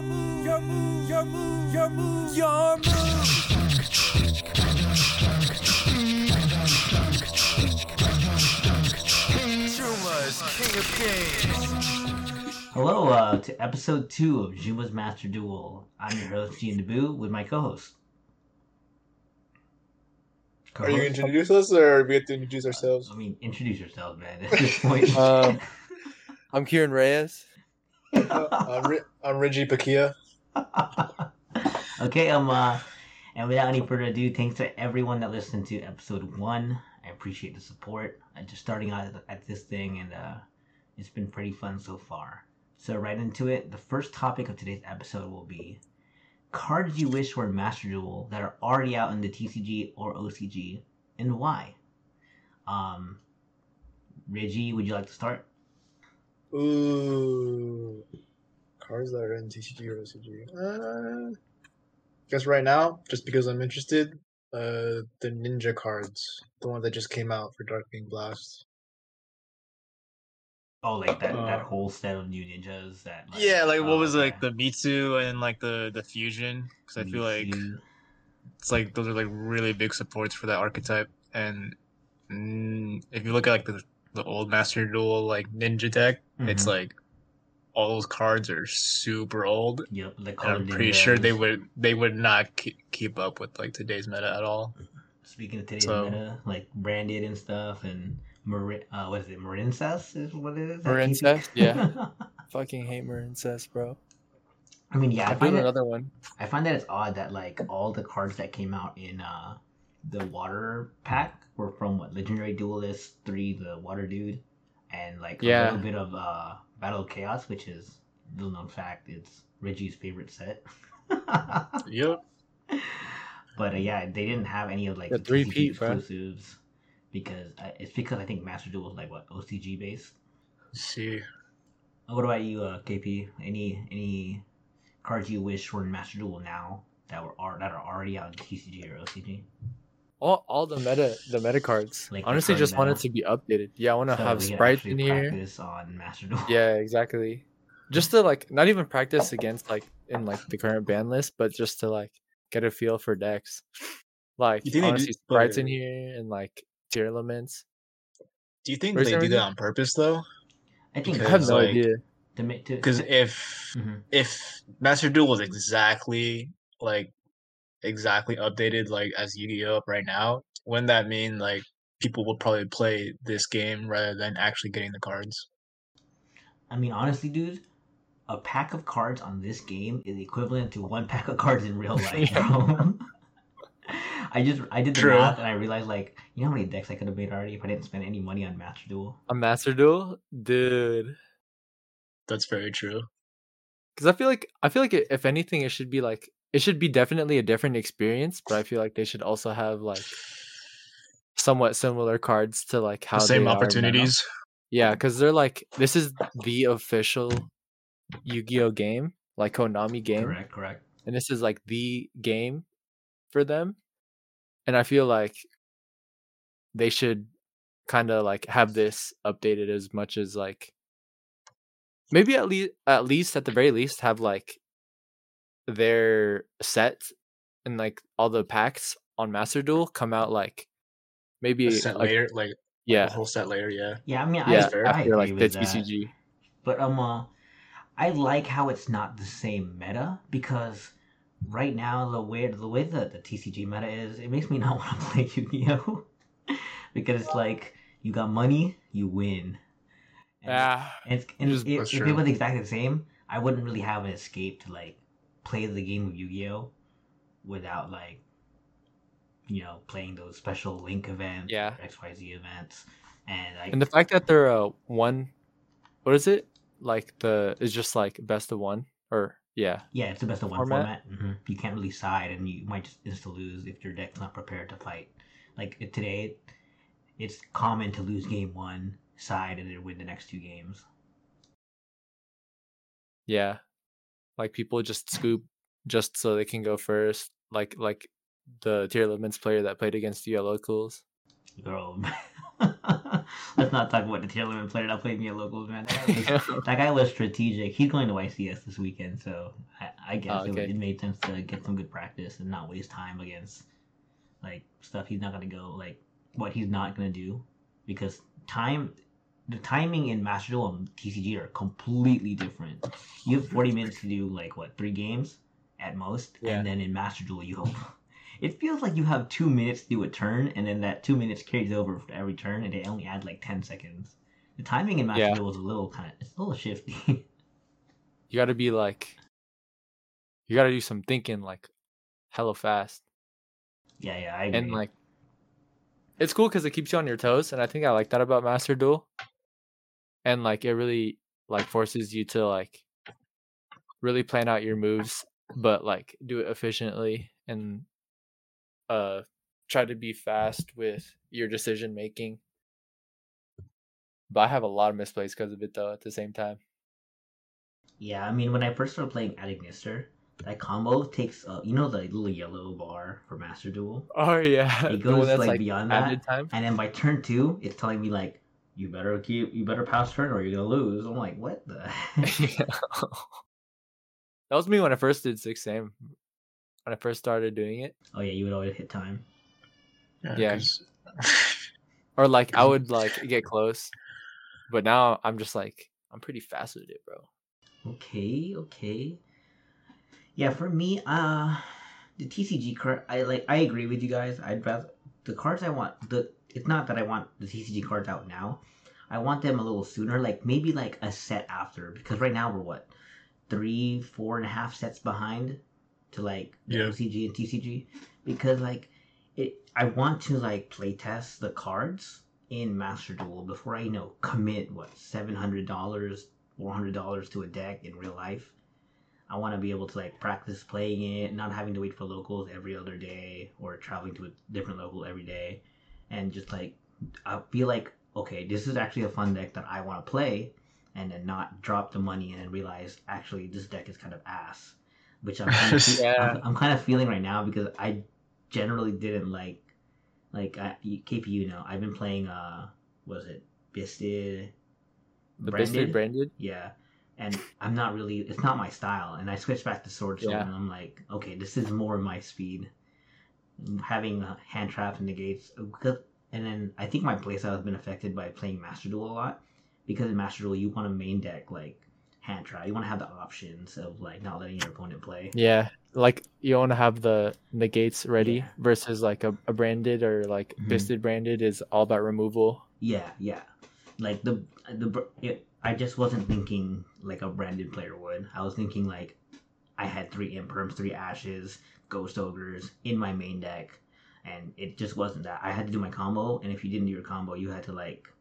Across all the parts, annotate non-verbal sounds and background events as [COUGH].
your move, your move, your move, your move, your move. Chuma's King of Kings. Hello uh, to episode two of Juma's Master Duel. I'm your host, Gian Naboo, with my co-host. Are you going to introduce us or are we going to introduce ourselves? I mean, introduce yourself, man. At this point. [LAUGHS] Um, I'm Kieran Reyes. Uh, I'm, Ri- I'm Reggie Pakia. [LAUGHS] okay, um, uh, and without any further ado, thanks to everyone that listened to episode one. I appreciate the support. I'm just starting out at- at this thing, and uh, it's been pretty fun so far. So right into it. The first topic of today's episode will be cards you wish were Master Duel that are already out in the TCG or OCG, and why. Um, Reggie, would you like to start? Ooh. Cards that are in TCG or OCG. Uh, guess right now, just because I'm interested, uh, the ninja cards. The one that just came out for Darkwing Blast. Oh, like that that Uh, whole set of new ninjas. That like, Yeah, like what was like the Mitsu and like the the fusion? Because I feel like it's like those are like really big supports for that archetype. And mm, if you look at like the the old Master Duel like ninja deck, it's Mhm. like all those cards are super old. Yep, And I'm pretty sure they would they would not keep, keep up with like today's meta at all. Speaking of today's So- meta, like branded and stuff, and Marin, uh, what is it? Marincess is what it is. that Marincess? Yeah. [LAUGHS] Fucking hate Marincess, bro. I mean, yeah, I I find found that, another one. I find that it's odd that like all the cards that came out in uh the water pack were from what Legendary Duelist three, the Water Dude, and like a little bit of uh Battle of Chaos, which is little known fact, it's Reggie's favorite set. [LAUGHS] Yep. But uh, yeah, they didn't have any of like The the, three TCG peat, bro. exclusives because uh, it's because I think Master Duel was like what OCG based. see. Uh, What about you, uh, KP? Any any cards you wish were in Master Duel now that were are, that are already out in TCG or OCG? All, all the meta the meta cards. Like Honestly, current just want meta? it to be updated. Yeah, I want to So have Sprights in here. on Master Duel. Yeah, exactly. Just to like not even practice against like in like the current ban list, but just to like get a feel for decks. Like You think they do- honestly, Sprights in here and like Tearlaments. Do you think Where's they do that on purpose though? I think I have Because, no like, idea. to, Because to- if Mhm. if Master Duel was exactly like exactly updated like as Yu-Gi-Oh up right now, wouldn't that mean like people would probably play this game rather than actually getting the cards? I mean, honestly, dude, a pack of cards on this game is equivalent to one [LAUGHS] pack of cards in real life, [LAUGHS] bro. [LAUGHS] I just I did the True. math and I realized like you know how many decks I could have made already if I didn't spend any money on Master Duel. A master duel, dude. That's very true. Because I feel like I feel like if anything, it should be like it should be definitely a different experience. But I feel like they should also have like somewhat similar cards to like how the same opportunities. Yeah, because they're like this is the official Yu-Gi-Oh game, like Konami game, Correct, correct. and this is like the game for them. And I feel like they should kind of like have this updated as much as like maybe at least at least at the very least have like their set and like all the packs on Master Duel come out like maybe A set like, later, like yeah the whole set later, yeah. Yeah, I mean, yeah fair. I, I after agree like the with that. TCG. But um, uh, I like how it's not the same meta because right now the way the way that the TCG meta is, it makes me [LAUGHS] not want to play Yu-Gi-Oh [LAUGHS] because it's like you got money, you win. And, Yeah, and, it's- and just- if, if it was exactly the same, I wouldn't really have an escape to like play the game of Yu-Gi-Oh without like you know playing those special link events, Yeah. X Y Z events, and like and the fact that they're uh one, what is it like the is just like best of one or yeah Yeah, it's the best of one format. format. hmm You can't really side, and you might just insta lose if your deck's not prepared to fight. Like today, it's common to lose game one, side, and then win the next two games. yeah, like people just scoop just so they can go first. Like like the Tearlaments player that played against you at locals. Girl, [LAUGHS] Let's not talk about the Tearlament player that played me at locals, man. That guy was, [LAUGHS] that guy was strategic. He's going to YCS this weekend, so I, I oh, guess Oh, it, it made sense to get some good practice and not waste time against like stuff he's not gonna go like what he's not gonna do because time the timing in Master Duel and TCG are completely different. You have 40 minutes to do like what three games at most, Yeah. and then in Master Duel you have. [LAUGHS] It feels like you have two minutes to do a turn, and then that two minutes carries over for every turn, and they only add like 10 seconds. The timing in Master Yeah. Duel is a little kind of it's a little shifty. You got to be like, you got to do some thinking like, hella fast, yeah, yeah, I agree. and like, it's cool because it keeps you on your toes, and I think I like that about Master Duel. And like, it really like forces you to like, really plan out your moves, but like do it efficiently and uh try to be fast with your decision making. But I have a lot of misplays because of it though. At the same time, Yeah, I mean, when I first started playing Adagnister, that combo takes, uh, you know, the little yellow bar for Master Duel? oh [LAUGHS] yeah, It goes, like, beyond that. time. And then by turn two, it's telling me, like, you better keep, you better pass turn or you're gonna lose. I'm like, what the? [LAUGHS] yeah. [LAUGHS] That was me when I first did six same. When I first started doing it, oh, yeah, you would always hit time. Yeah. 'cause- [LAUGHS] or like I would like get close, but now I'm just like I'm pretty fast with it, bro. Okay, okay. Yeah, for me, uh, the TCG card, I like, I agree with you guys. I'd rather, the cards I want, the, it's not that I want the TCG cards out now. I want them a little sooner, like maybe like a set after, because right now we're what, three, four and a half sets behind to like Yeah. OCG and TCG, because like it, I want to like play test the cards in Master Duel before I you know commit what seven hundred dollars, four hundred dollars to a deck in real life. I want to be able to like practice playing it, not having to wait for locals every other day or traveling to a different local every day, and just like I feel like okay, this is actually a fun deck that I want to play, and then not drop the money and then realize actually this deck is kind of ass, which I'm kind of, [LAUGHS] Yeah. I'm, I'm kind of feeling right now because I generally didn't like like I, KP. You know, I've been playing uh, was it Bystial, The Bystial branded. yeah. And I'm not really, it's not my style. And I switched back to Sword Soul Yeah. and I'm like, okay, this is more my speed. Having uh, hand trap and negates. Because, and then I think my playstyle has been affected by playing Master Duel a lot. Because in Master Duel, you want to main deck like hand trap. You want to have the options of like not letting your opponent play. Yeah, like you want to have the negates ready Yeah. versus like a, a branded or like Mhm. Bystial branded is all about removal. Yeah, yeah. Like the the it, I just wasn't thinking like a branded player would. I was thinking like I had three imperms, three ashes, ghost ogres in my main deck, and it just wasn't that. I had to do my combo, and if you didn't do your combo, you had to like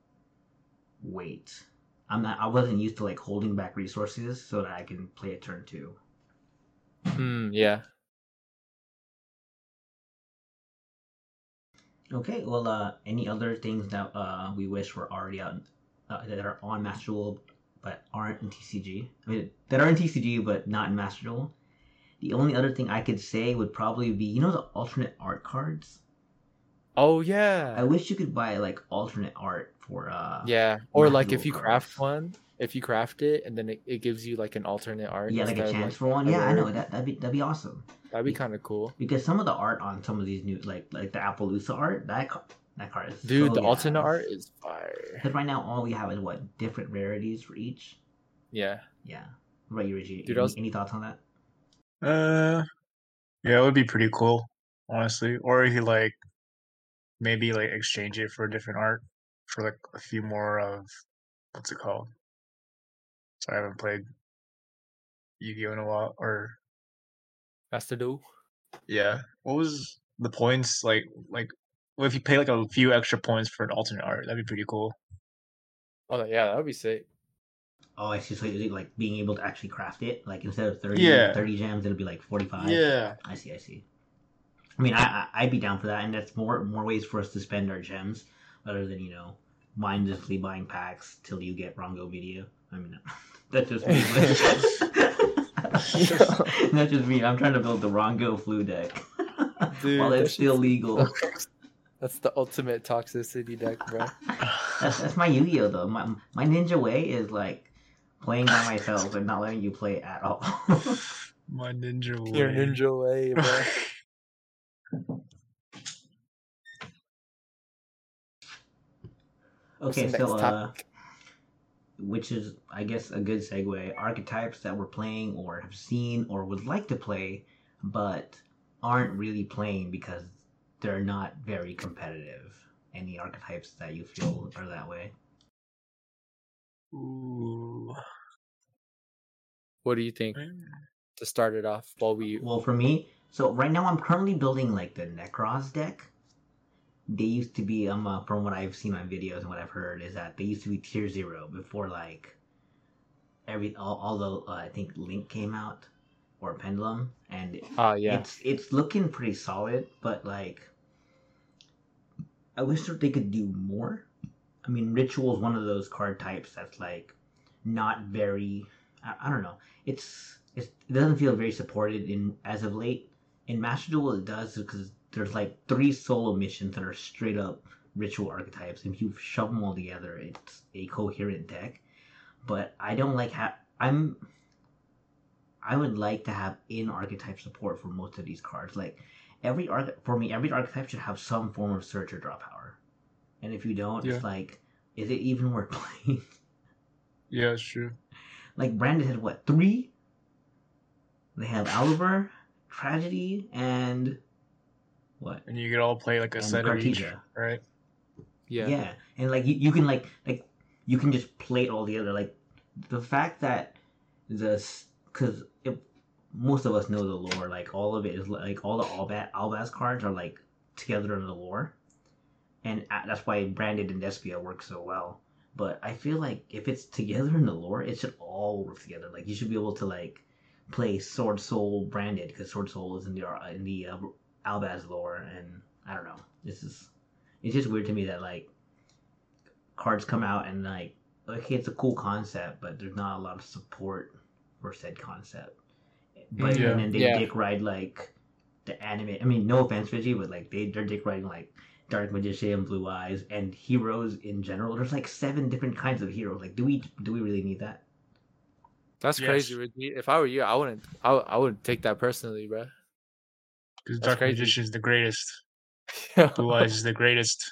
wait. I'm not. I wasn't used to like holding back resources so that I can play a turn two. Mm, yeah. Okay, well, uh, any other things that uh, we wish were already out uh, that are on Master Duel but aren't in TCG? I mean, that are in TCG but not in Master Duel. The only other thing I could say would probably be, you know, the alternate art cards. Oh yeah. I wish you could buy like alternate art for. uh yeah. Or Master like Duel if you cards. craft one, if you craft it and then it, it gives you like an alternate art. Yeah, like a chance for one. Yeah, I know that. That'd be that'd be awesome. That'd be kind of cool. Because some of the art on some of these new, like like the Apollousa art, that that card is Dude, so the alternate art is fire. Because right now all we have is what different rarities for each. Yeah. Yeah. What about you, Reggie? Dude, any, I was- any thoughts on that? Uh, yeah, it would be pretty cool, honestly. Or you like maybe like exchange it for a different art for like a few more of what's it called? So I haven't played Yu-Gi-Oh in a while. Or Has to do. yeah, what was the points like? Like, well, if you pay like a few extra points for an alternate art, that'd be pretty cool. Oh yeah, that would be sick. Oh, I see. So you like being able to actually craft it, like instead of 30, Yeah. 30 gems, it'll be like forty five. Yeah, I see. I see. I mean, I, I I'd be down for that, and that's more more ways for us to spend our gems, other than you know mindlessly buying packs till you get Rongo video. I mean, [LAUGHS] that's just me. [LAUGHS] [LAUGHS] that's just me. I'm trying to build the Rongo flu deck Dude, while it's still shit's- legal. That's the ultimate toxicity deck, bro. [LAUGHS] That's that's my Yu-Gi-Oh though. My my ninja way is like playing by myself and not letting you play at all. [LAUGHS] My ninja [LAUGHS] way. Your ninja way, bro. Okay, so uh, which is I guess a good segue. Archetypes that we're playing or have seen or would like to play, but aren't really playing because they're not very competitive. Any archetypes that you feel are that way? Ooh. What do you think to start it off while we Well, for me, so right now I'm currently building like the Nekroz deck. They used to be, um, uh, from what I've seen on videos and what I've heard, is that they used to be tier zero before like every all, all the uh, I think Link came out or Pendulum, and Ah yeah. it's it's looking pretty solid, but like I wish that they could do more. I mean, Ritual is one of those card types that's like not very. I, I don't know. It's, it's it doesn't feel very supported in as of late. In Master Duel, it does because there's like three solo missions that are straight up Ritual archetypes. And if you shove them all together, it's a coherent deck. But I don't like how I'm. I would like to have in archetype support for most of these cards. Like every arch for me, every archetype should have some form of search or draw power. And if you don't, it's like, is it even [LAUGHS] worth playing? Yeah, it's true. like Branded had what three? They have Oliver, Tragedy, and what? And you could all play like a And set of each, right? yeah. Yeah, and like you, you can like like you can just play all the other Like the fact that this because most of us know the lore. Like all of it is like all the Albat Albaz cards are like together in the lore, and that's why Branded and Despia work so well. But I feel like if it's together in the lore, it should all work together. Like you should be able to like play Sword Soul Branded because Sword Soul is in the in the uh, Albaz lore, and I don't know. This is it's just weird to me that like cards come out and like okay, it's a cool concept, but there's not a lot of support for said concept. But Yeah. and then they Yeah. dick ride like the anime. I mean, no offense, Reggie, but like they they're dick riding like Dark Magician, Blue Eyes, and heroes in general. There's like seven different kinds of heroes. Like, do we do we really need that? That's Yes. crazy, Ricky. If I were you, I wouldn't. I, would- I would take that personally, bro. Because Dark crazy. Magician is the greatest. [LAUGHS] Blue Eyes is the greatest.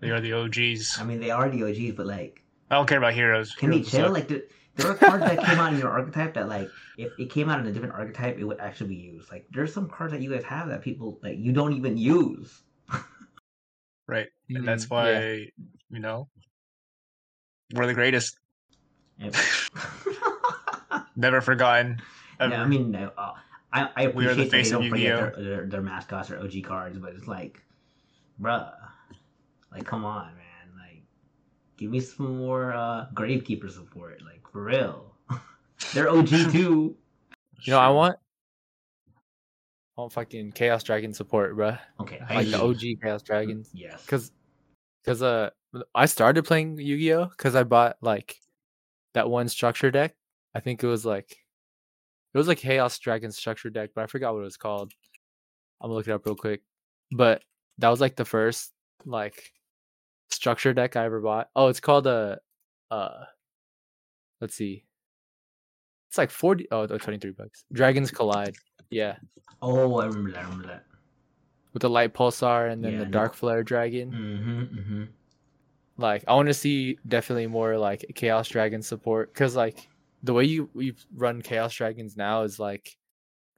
They are the OGs. I mean, they are the OGs, but like, I don't care about heroes. can they Heroes chill? suck. Like, the, there are cards that came out in your archetype that like, if it came out in a different archetype, it would actually be used. Like, there's some cards that you guys have that people like you don't even use. [LAUGHS] right, and that's Mm, why yeah. you know we're the greatest. And- [LAUGHS] [LAUGHS] Never forgotten. Ever. Yeah, I mean, no, uh, I I We the appreciate that they face of don't forget their, their, their mascots or OG cards, but it's like, bruh, like come on, man, like give me some more uh, Gravekeeper support, like for real. [LAUGHS] They're OG too. [LAUGHS] You know, I want. I want fucking Chaos Dragon support, bro. Okay, I Like the. OG Chaos Dragons. Yes, Cause, cause uh, I started playing Yu Gi Oh because I bought like that one structure deck. I think it was like, it was like Chaos Dragon structure deck, but I forgot what it was called. I'm gonna look it up real quick. But that was like the first like structure deck I ever bought. Oh, it's called a, uh, let's see. It's like 40, oh, 23 bucks. Dragons Collide. Yeah. Oh, I remember that. I remember that. With the light pulsar and then Yeah, the dark flare dragon. Mm-hmm. Mm-hmm. like i want to see definitely more like chaos dragon support because like the way you you run chaos dragons now is like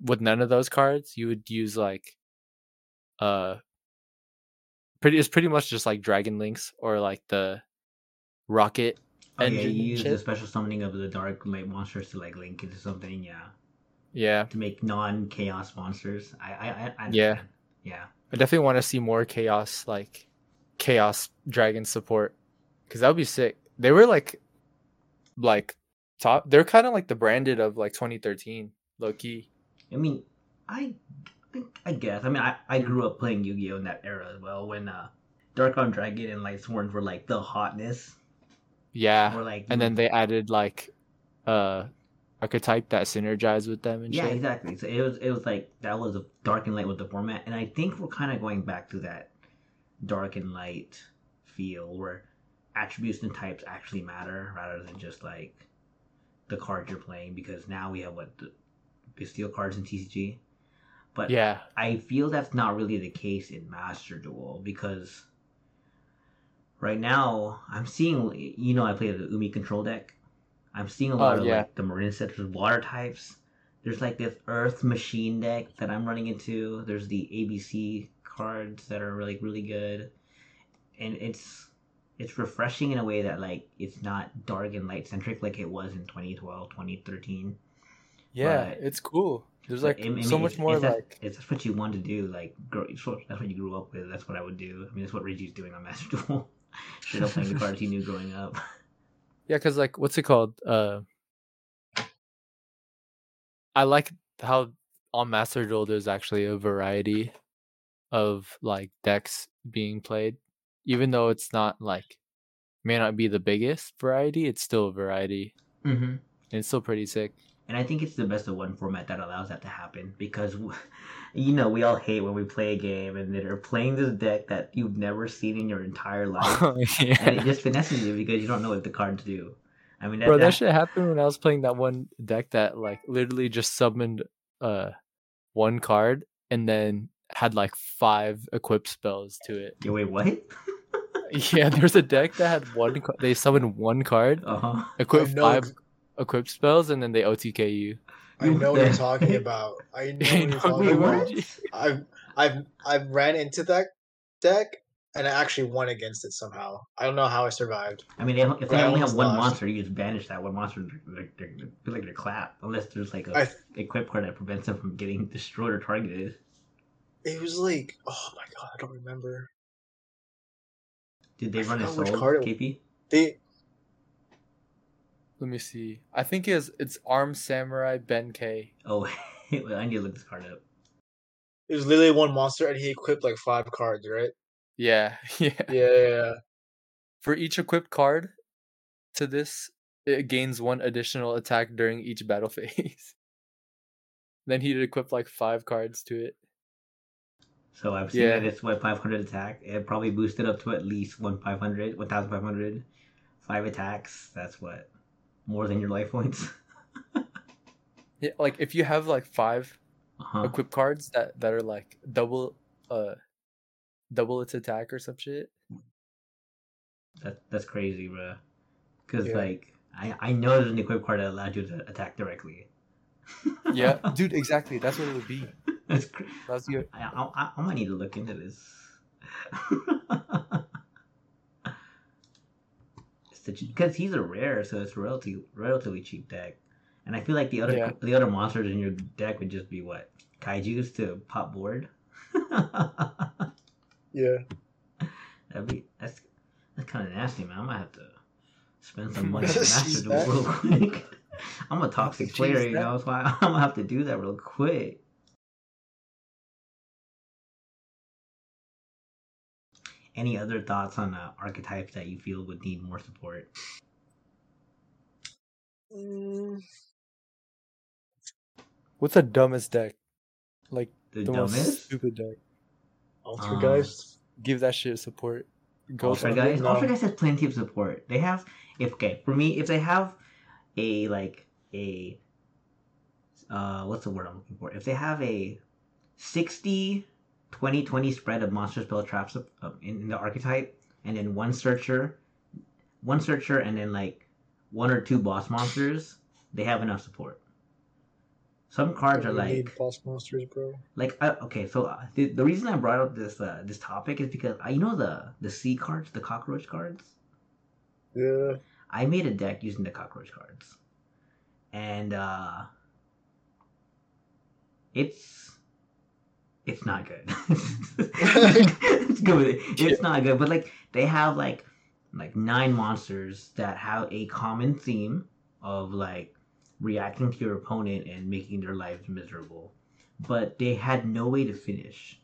with none of those cards you would use like uh pretty it's pretty much just like dragon links or like the Rokket Oh yeah, you use the special summoning of the dark light monsters to like link into something. Yeah, yeah to make non-chaos monsters. I I I, I Yeah. Yeah. i definitely want to see more chaos like chaos dragon support because that would be sick they were like like top they're kind of like the branded of like 2013 low key I mean, I, I, I guess. I mean, I, I grew up playing Yu-Gi-Oh in that era as well when uh, Dark Armed Dragon and Light Sworns were like the hotness. Yeah Or like, and then they added like uh archetype that synergized with them and yeah, shit. exactly. So it was it was like that was a Dark and Light with the format, and I think we're kind of going back to that Dark and Light feel where attributes and types actually matter rather than just like the cards you're playing because now we have what the Bystial cards in TCG. But Yeah. I feel that's not really the case in Master Duel because right now I'm seeing you know I play the Umi control deck. I'm seeing a oh, lot Oh, of yeah. like the Marincess with water types. There's like this Earth Machine deck that I'm running into. There's the ABC cards that are like really good, and it's it's refreshing in a way that like it's not dark and light centric like it was in 2012, 2013. Yeah, But- it's cool. There's like I mean, so much more it's that- like it's that's what you want to do. Like, grow, that's what you grew up with. That's what I would do. I mean, that's what Reggie's doing on Master Duel. Up playing the [LAUGHS] cards he knew growing up. Yeah, because like what's it called? Uh I like how on Master Duel there's actually a variety of like decks being played. Even though it's not like may not be the biggest variety, it's still a variety. Mm-hmm. And it's still pretty sick. And I think it's the best of one format that allows that to happen because, [LAUGHS] you know, we all hate when we play a game and they're playing this deck that you've never seen in your entire [LAUGHS] life, and it just finesses you because you don't know what the cards do. I mean, that, Bro, that that- shit happened when I was playing that one deck that like literally just summoned uh one card and then had like five equip spells to it. Yeah, wait, what? [LAUGHS] Yeah, there's a deck that had one. ca- They summoned one card, Uh huh. equip I know five ex- equip spells, and then they OTK you. I know what you're talking [LAUGHS] about. I know [LAUGHS] what you're talking about. I've I've I've ran into that deck and I actually won against it somehow. I don't know how I survived. I mean, if they only have one lost. monster, you just banish that one monster. They're, feel like they're clapped, unless there's like a equip card that prevents them from getting destroyed or targeted. It was like, oh my god, I don't remember. Did they I run a soul, card KP? They Let me see. I think it's it's Armed Samurai Ben Kei. Oh, [LAUGHS] wait. I need to look this card up. it was literally one monster and he equipped like five cards, right? Yeah, [LAUGHS] yeah. Yeah, yeah, yeah. For each equipped card to this, it gains one additional attack during each battle [LAUGHS] phase. then he'd equip like five cards to it. So I've seen Yeah. that it's what 500 attack. It probably boosted up to at least one 500, 1,500. Five attacks. That's what more than your life points. [LAUGHS] Yeah, like if you have like five Uh-huh. equip cards that that are like double, uh, double its attack or some shit. That that's crazy, bro. Because Yeah. like I I know there's an equip card that allows you to attack directly. [LAUGHS] Yeah, dude, exactly. That's what it would be. [LAUGHS] that's cr- That's you. I, I, I, I might need to look into this. Because he's a rare, so it's relatively relatively cheap deck, and I feel like the other Yeah. the other monsters in your deck would just be what kaiju's to pop board. [LAUGHS] Yeah. That'd be that's that's kind of nasty, man. I might have to spend some [LAUGHS] money on Cheese Master Duel real quick. [LAUGHS] I'm a toxic player, you know, so I'm gonna have to do that real quick. Any other thoughts on uh, archetypes that you feel would need more support? Mm, What's the dumbest deck? Like The, the most dumbest? stupid deck. Altergeist. Give that shit support. Go Altergeist, no. Altergeist has plenty of support. They have, if okay, for me, if they have a like a, uh, what's the word I'm looking for? If they have a 60, 20, 20 spread of monster spell traps in, in the archetype, and then one searcher, one searcher, and then like one or two boss monsters, they have enough support. Some cards are like boss monsters, bro. like I, okay so uh, the, the reason i brought up this uh, this topic is because I, you know the the c cards the cockroach cards Yeah. i made a deck using the cockroach cards and uh it's it's not good. [LAUGHS] It's good it's not good but like they have like like nine monsters that have a common theme of like reacting to your opponent and making their lives miserable but they had no way to finish.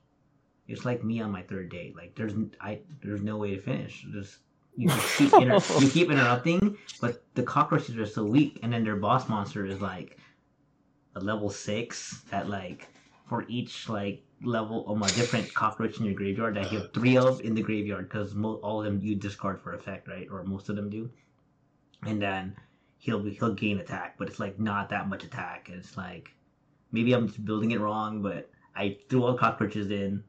It's like me on my third day like there's i there's no way to finish. Just you just keep inter- [LAUGHS] you keep interrupting but the cockroaches are so weak and then their boss monster is like a level six that like for each like level, um, a different cockroach in your graveyard that you have three of in the graveyard because mo- all of them you discard for effect, right? Or most of them do. And then he'll he'll gain attack, but it's like not that much attack. And it's like maybe I'm just building it wrong, but I threw all cockroaches in,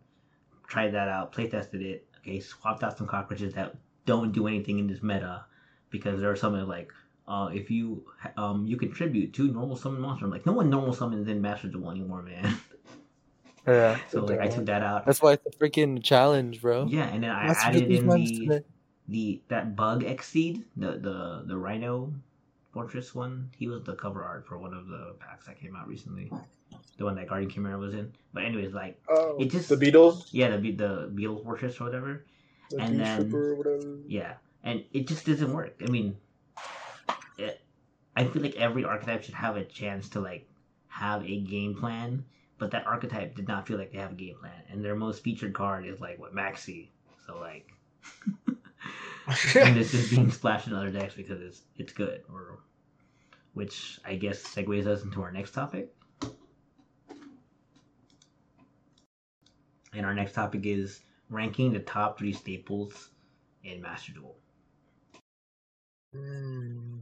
tried that out, play tested it. Okay, swapped out some cockroaches that don't do anything in this meta because there are some that like uh, if you um you contribute to normal summon monster. I'm like, no one normal summons in Master Duel anymore, man. [LAUGHS] [LAUGHS] Yeah. [LAUGHS] So like I took that out. That's why it's a freaking challenge, bro. Yeah, and then I That's what added in ones the the that bug exceed the the the Rhino Fortress one. He was the cover art for one of the packs that came out recently. The one that Guardian Chimera was in. But anyways, like Oh, It just- the Beatles. yeah, the Be- the Beetle Fortress or whatever. the And then- whatever. Yeah, and it just doesn't work. I mean, it, I feel like every archetype should have a chance to like have a game plan, but that archetype did not feel like they have a game plan, and their most featured card is like what Maxi. So like, [LAUGHS] and this is being splashed in other decks because it's it's good, or which I guess segues us into our next topic. And our next topic is ranking the top three staples in Master Duel. Hmm.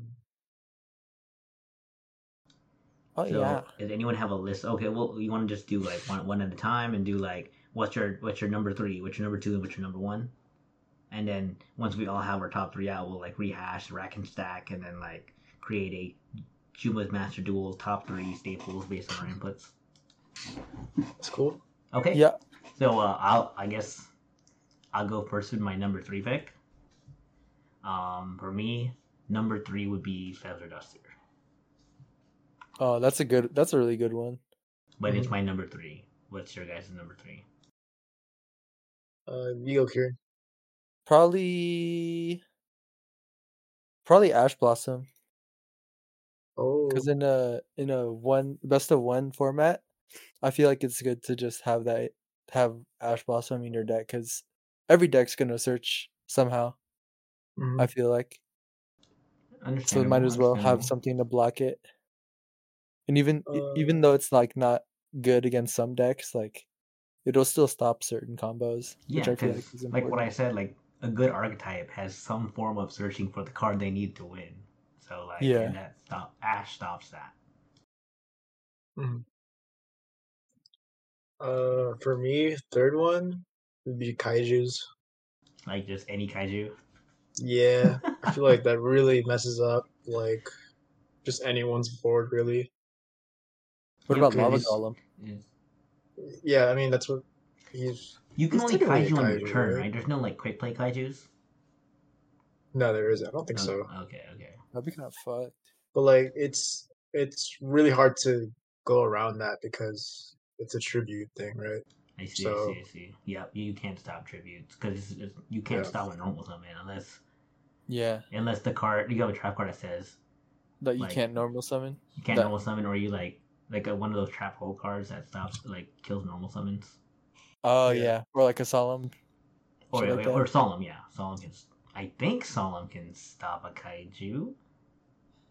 Oh so, yeah. Does anyone have a list? Okay, well, you want to just do like one one at a time and do like what's your what's your number three, what's your number two, and what's your number one, and then once we all have our top three out, we'll like rehash, rack and stack, and then like create a Juma's Master Duel top three staples based on our inputs. That's cool. Okay. Yeah. So uh, I'll I guess I'll go first with my number three pick. Um, for me, number three would be Feather Duster, Oh, that's a good. That's a really good one. but it's my number three. What's your guys' number three? Uh, Eagle Kieran. Probably. Probably Ash Blossom, Oh, because in a in a one best of one format, I feel like it's good to just have that have Ash Blossom in your deck because every deck's gonna search somehow. mhm. I feel like so might as well have something to block it. And even Uh, even though it's like not good against some decks, like it'll still stop certain combos, Yeah, which like like what I said, like a good archetype has some form of searching for the card they need to win. So like, Yeah. that stop Ash stops that. uh, for me, third one would be Kaiju's. Like just any kaiju. Yeah, I feel like [LAUGHS] that really messes up like just anyone's board. Really. What about Lava because- Golem? Is- Yeah, I mean that's what he's. You can It's only technically kaiju on your turn, right? right? There's no like quick play kaiju's. No, there isn't. I don't think Oh, so. Okay, okay. That'd be kind of fucked. But like, it's it's really hard to go around that because it's a tribute thing, right? I see, So- I see, I see. Yep, you can't stop tributes because you can't Yeah. stop a normal summon unless Yeah, unless the card you have a trap card that says that you Like- can't normal summon. you can't That- normal summon or you like like a, one of those trap hole cards that stops like kills normal summons. Oh Yeah. yeah, or like a solemn. Or, Shit like or. Solemn, yeah. Solemn can. I think Solemn can stop a kaiju.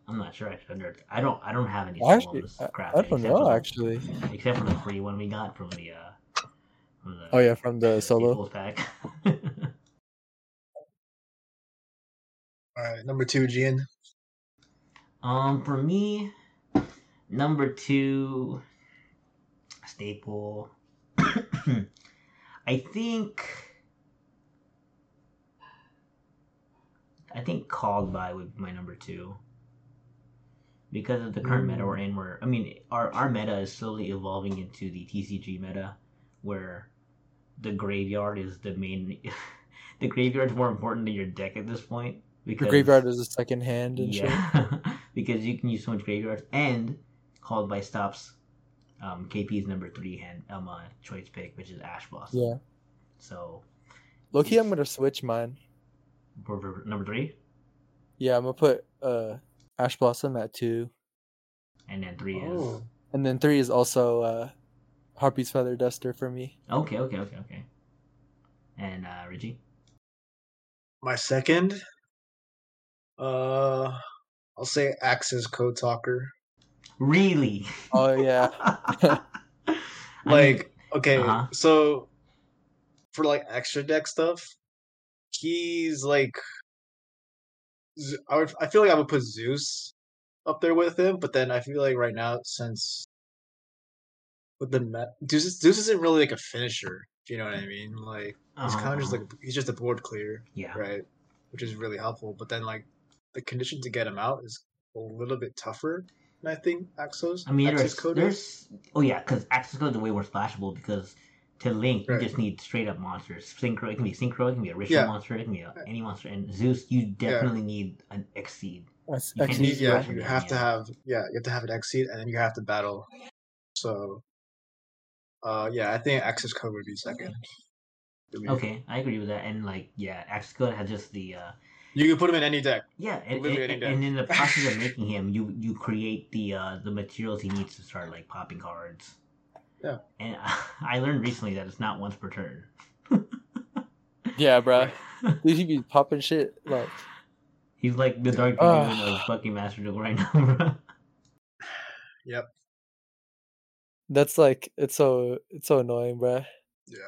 I'm not sure. Actually, Under- I don't. I don't have any Actually, Solemns I. I don't know for the- actually. Except for the free one we got from the. uh from the Oh yeah, from the solo. Staples pack. All right, number two, Gian. [LAUGHS] um, for me, number two staple. [COUGHS] I think. I think called by would be my number two. Because of the current meta we're mm. in, where I mean, our our meta is slowly evolving into the TCG meta, where the graveyard is the main. [LAUGHS] the graveyard's more important than your deck at this point. Because, The graveyard is a second hand and yeah, [LAUGHS] because you can use so much graveyards and called by stops. Um, KP's number three hand um uh, choice pick, which is Ash Blossom. Yeah. So Loki, I'm gonna switch mine. for, for number three, Yeah, I'm gonna put uh Ash Blossom at two, and then three is Oh, and then three is also uh Harpy's Feather Duster for me. okay, okay, okay, okay. And uh, Richie, my second. Uh, I'll say Accesscode Talker. Really? Oh yeah, [LAUGHS] Like Okay, Uh-huh. so for like extra deck stuff, he's like, Z- I would, I feel like I would put Zeus up there with him, but then I feel like right now since with the Met, Zeus, Zeus isn't really like a finisher. If you know what I mean? Like he's Uh-huh, kind of just uh-huh. like he's just a board clear, yeah. right? Which is really helpful. But then like the condition to get him out is a little bit tougher. Than I think Axos. I mean, Axis there's, code there's oh yeah, because access code is way more splashable because to link you just need straight up monsters. Synchro, it can be synchro, it can be a ritual Yeah. monster, it can be a, any monster. And Zeus, you definitely need an exceed. What's You can actually yeah, you Damage, have to have yeah, you have to have an exceed and then you have to battle. So uh yeah, I think access code would be second. Okay, I agree with that. And like, yeah, access code has just the uh, You can put him in any deck. yeah, and, Literally and, any deck. and in the process of [LAUGHS] making him, you you create the uh the materials he needs to start like popping cards. Yeah. And [LAUGHS] I learned recently that it's not once per turn. [LAUGHS] Yeah, bro. Dude, he be popping shit like He's like the dark Ugh. demon of fucking Master Duel right now, bro. Yep. that's like it's so it's so annoying, bro. Yeah.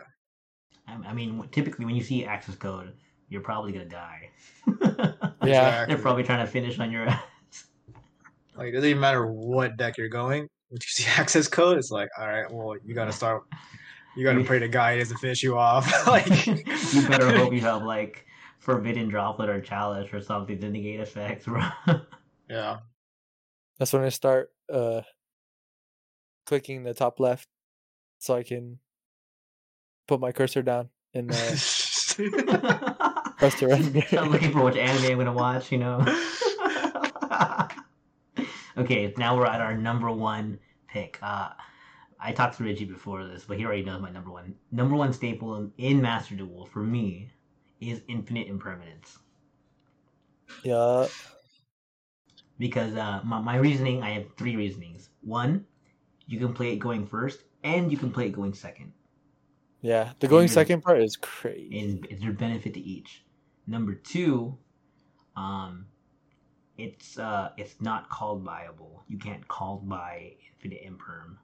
I, I mean, typically when you see access code, you're probably gonna die. [LAUGHS] Yeah. They're probably trying to finish on your ass. Like it doesn't even matter what deck you're going. When you see [LAUGHS] access code, it's like, all right, well, you gotta start you gotta You- pray to guidance to finish you off. [LAUGHS] like you better hope you have like forbidden droplet or chalice or something to negate effects, bro. Yeah. That's when I start uh clicking the top left so I can put my cursor down and uh, to. I'm looking for which anime I'm gonna watch, you know. [LAUGHS] okay, now we're at our number one pick. Uh, I talked to Reggie before this, but he already knows my number one. Number one staple in, in Master Duel for me is Infinite Impermanence. yeah. Because uh, my, my reasoning, I have three reasonings. One, you can play it going first, and you can play it going second. Yeah. The going second part is crazy. and their benefit to each. Number two, um, it's uh, it's not called buyable. You can't call by infinite imperm,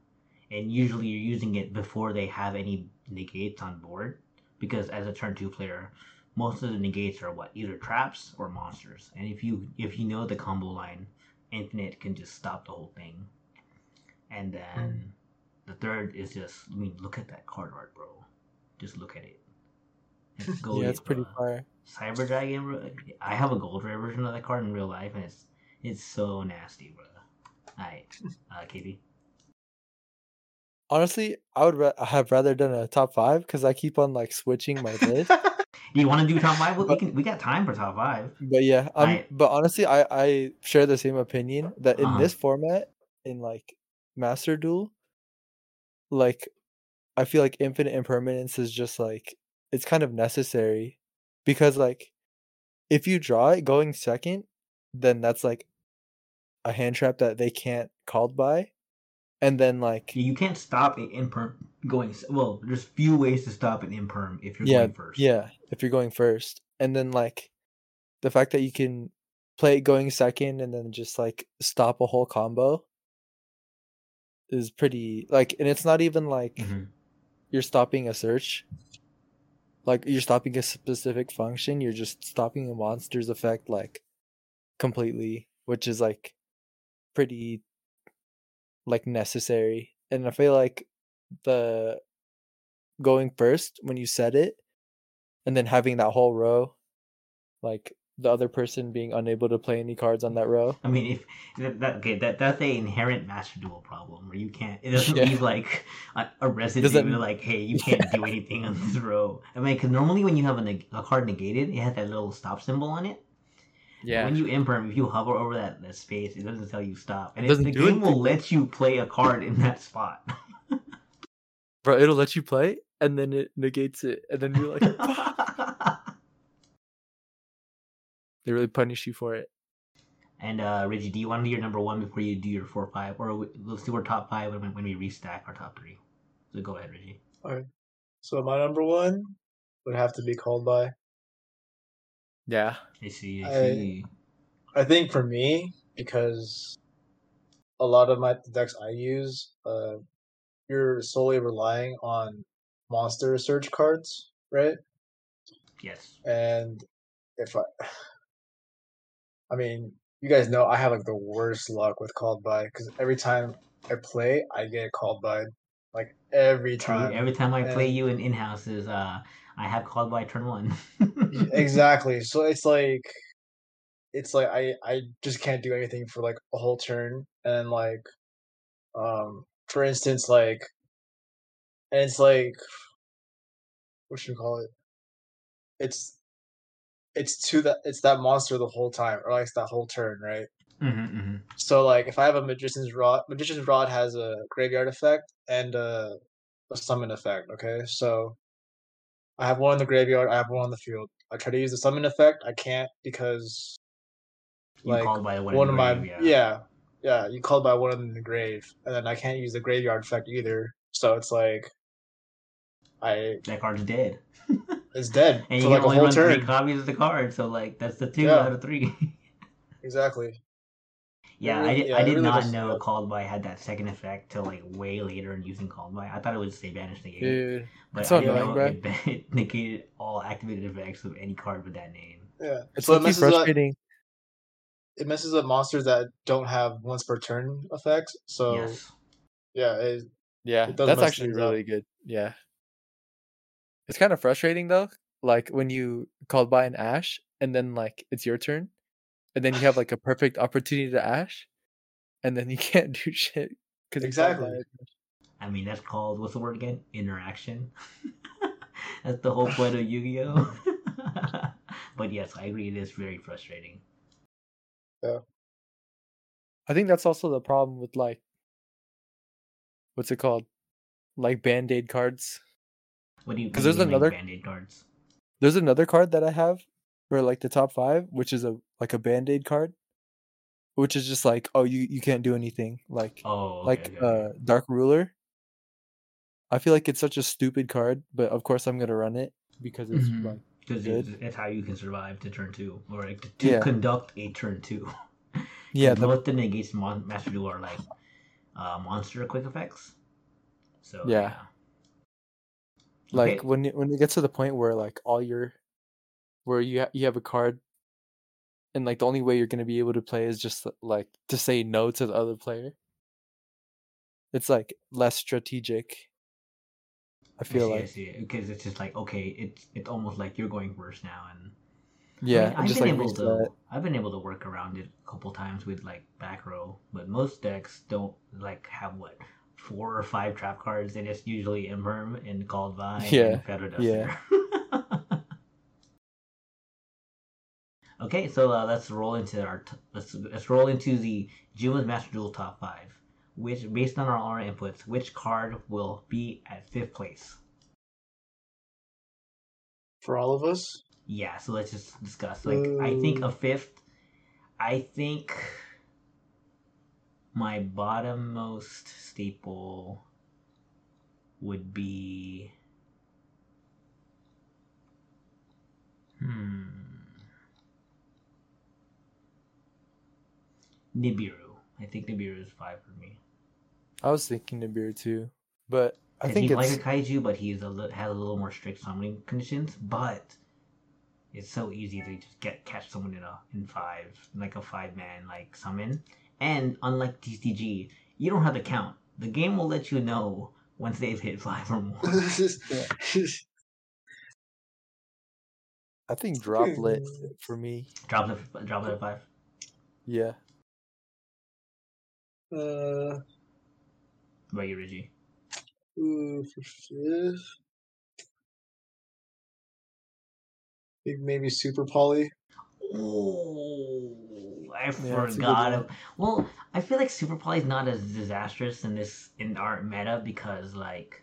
and usually you're using it before they have any negates on board, because as a turn two player, most of the negates are what either traps or monsters, and if you if you know the combo line, infinite can just stop the whole thing. And then the third is just I mean look at that card art, bro. Just look at it. It's yeah, it's pretty far. Cyber Dragon, bro. I have a gold rare version of that card in real life, and it's it's so nasty, bro. Alright, uh, KB. Honestly, I would ra- have rather done a top five because I keep on like switching my [LAUGHS] list. Do you want to do top five? We But- can. We got time for top five. But yeah, I'm. I- But honestly, I I share the same opinion that in Uh-huh. this format, in like Master Duel, like I feel like infinite impermanence is just like it's kind of necessary because like if you draw it going second, then that's like a hand trap that they can't called by, and then like You can't stop an imperm going. Well, there's few ways to stop an imperm if you're yeah going first. yeah if you're going first, and then like the fact that you can play it going second and then just like stop a whole combo is pretty like and it's not even like Mhm. you're stopping a search like you're stopping a specific function you're just stopping a monster's effect like completely which is like pretty like necessary. And i feel like the going first when you set it and then having that whole row like the other person being unable to play any cards on that row I mean, if that, that okay, that that's a inherent master duel problem where you can't. It doesn't Yeah. leave like a, a residue. Like, hey, you [LAUGHS] can't do anything on this row. I mean, because normally when you have a, neg- a card negated, it has that little stop symbol on it. Yeah. When you imperm, if you hover over that, that space, it doesn't tell you stop, and It doesn't the game will let you play a card in that spot. [LAUGHS] bro it'll let you play and then it negates it and then you're like [LAUGHS] they really punish you for it and uh, Reggie, do you want to do your number one before you do your four five, or we- let's do our top five when, when we restack our top three? So go ahead, Reggie. All right. So my number one would have to be called by. yeah I see. I I- see. I think for me, because a lot of my decks I use, uh, you're solely relying on monster search cards, right? Yes. And if I, I mean, you guys know I have like the worst luck with called by because every time I play, I get called by, like every time. Every time I play you in in houses, uh, I have called by turn one. [LAUGHS] exactly. So it's like, it's like I I just can't do anything for like a whole turn, and like, um, for instance, like, and it's like, what should we call it? It's, it's to that it's that monster the whole time, or like that whole turn, right? hmm hmm So like if I have a magician's rod, magician's rod has a graveyard effect and a, a summon effect. Okay, so I have one in the graveyard, I have one on the field. I try to use the summon effect, I can't because You like called by one, of my grave, yeah. yeah you called by one in the grave, and then I can't use the graveyard effect either. So it's like I That card's dead. [LAUGHS] it's dead And for you like can a only whole run three copies of the card, so like that's the two Yeah. out of three. [LAUGHS] Exactly. yeah, I did. yeah, I did really not does know suck. called by had that second effect till like way later in using called by. I thought it would say banish the game, Dude, but it's I didn't annoying, know bro. it, ba- [LAUGHS] it negated all activated effects of any card with that name. Yeah. it's so it so messes up. It messes up monsters that don't have once per turn effects. So yes. yeah, it, Yeah, It that's actually things up. really good. Yeah. It's kind of frustrating though. Like when you called by an Ash and then like it's your turn and then you have like a [LAUGHS] perfect opportunity to Ash and then you [LAUGHS] can't do shit because Exactly. I mean, that's called what's the word again? Interaction. [LAUGHS] that's the whole point of Yu-Gi-Oh. but yes, I agree. It is very frustrating. Yeah. I think that's also the problem with like what's it called? Like band-aid cards. What do you? 'Cause what do there's you like, another- band-aid cards. There's another card that I have for like the top 5, which is a like a band-aid card, which is just like, oh, you you can't do anything. Like Oh, okay, like okay, uh Dark Ruler. I feel like it's such a stupid card, but of course I'm gonna run it because it's Mhm. like Because it's, it's how you can survive to turn two, or like, to, to Yeah. conduct a turn two. [LAUGHS] yeah, the, most the negates mon- master duel are like uh, monster quick effects. So Yeah. yeah, like Okay. when when it gets to the point where like all your where you ha- you have a card and like the only way you're gonna be able to play is just like to say no to the other player. It's like less strategic. I feel I like see, see. because it's just like okay, it's it's almost like you're going first now, and yeah, I have just been like able to I've been able to work around it a couple times with like back row, but most decks don't like have what four or five trap cards. They just usually Imperm and Called by Yeah, and Feather yeah. Duster. [LAUGHS] okay, so uh, let's roll into our t- let's let's roll into the Juma's Master Duel top five. Which, based on our, our inputs, which card will be at fifth place? for all of us. Yeah, so let's just discuss. Like, I think a fifth. I think my bottommost staple would be. Hmm. Nibiru. I think Nibiru is five for me. I was thinking Nibiru too, but I think he's like a kaiju, but he's a li- has a little more strict summoning conditions. But it's so easy to just get catch someone in a in five, like a five man like summon. And unlike TCG, you don't have to count. The game will let you know once they've hit five or more. [LAUGHS] I think [LAUGHS] droplet for me. Droplet, droplet at five. Yeah, uh, What about you, Reggie? ooh, for fifth. Think maybe Super Poly. Oh, I a good forgot. Well, I feel like Super Poly is not as disastrous in this in our meta because like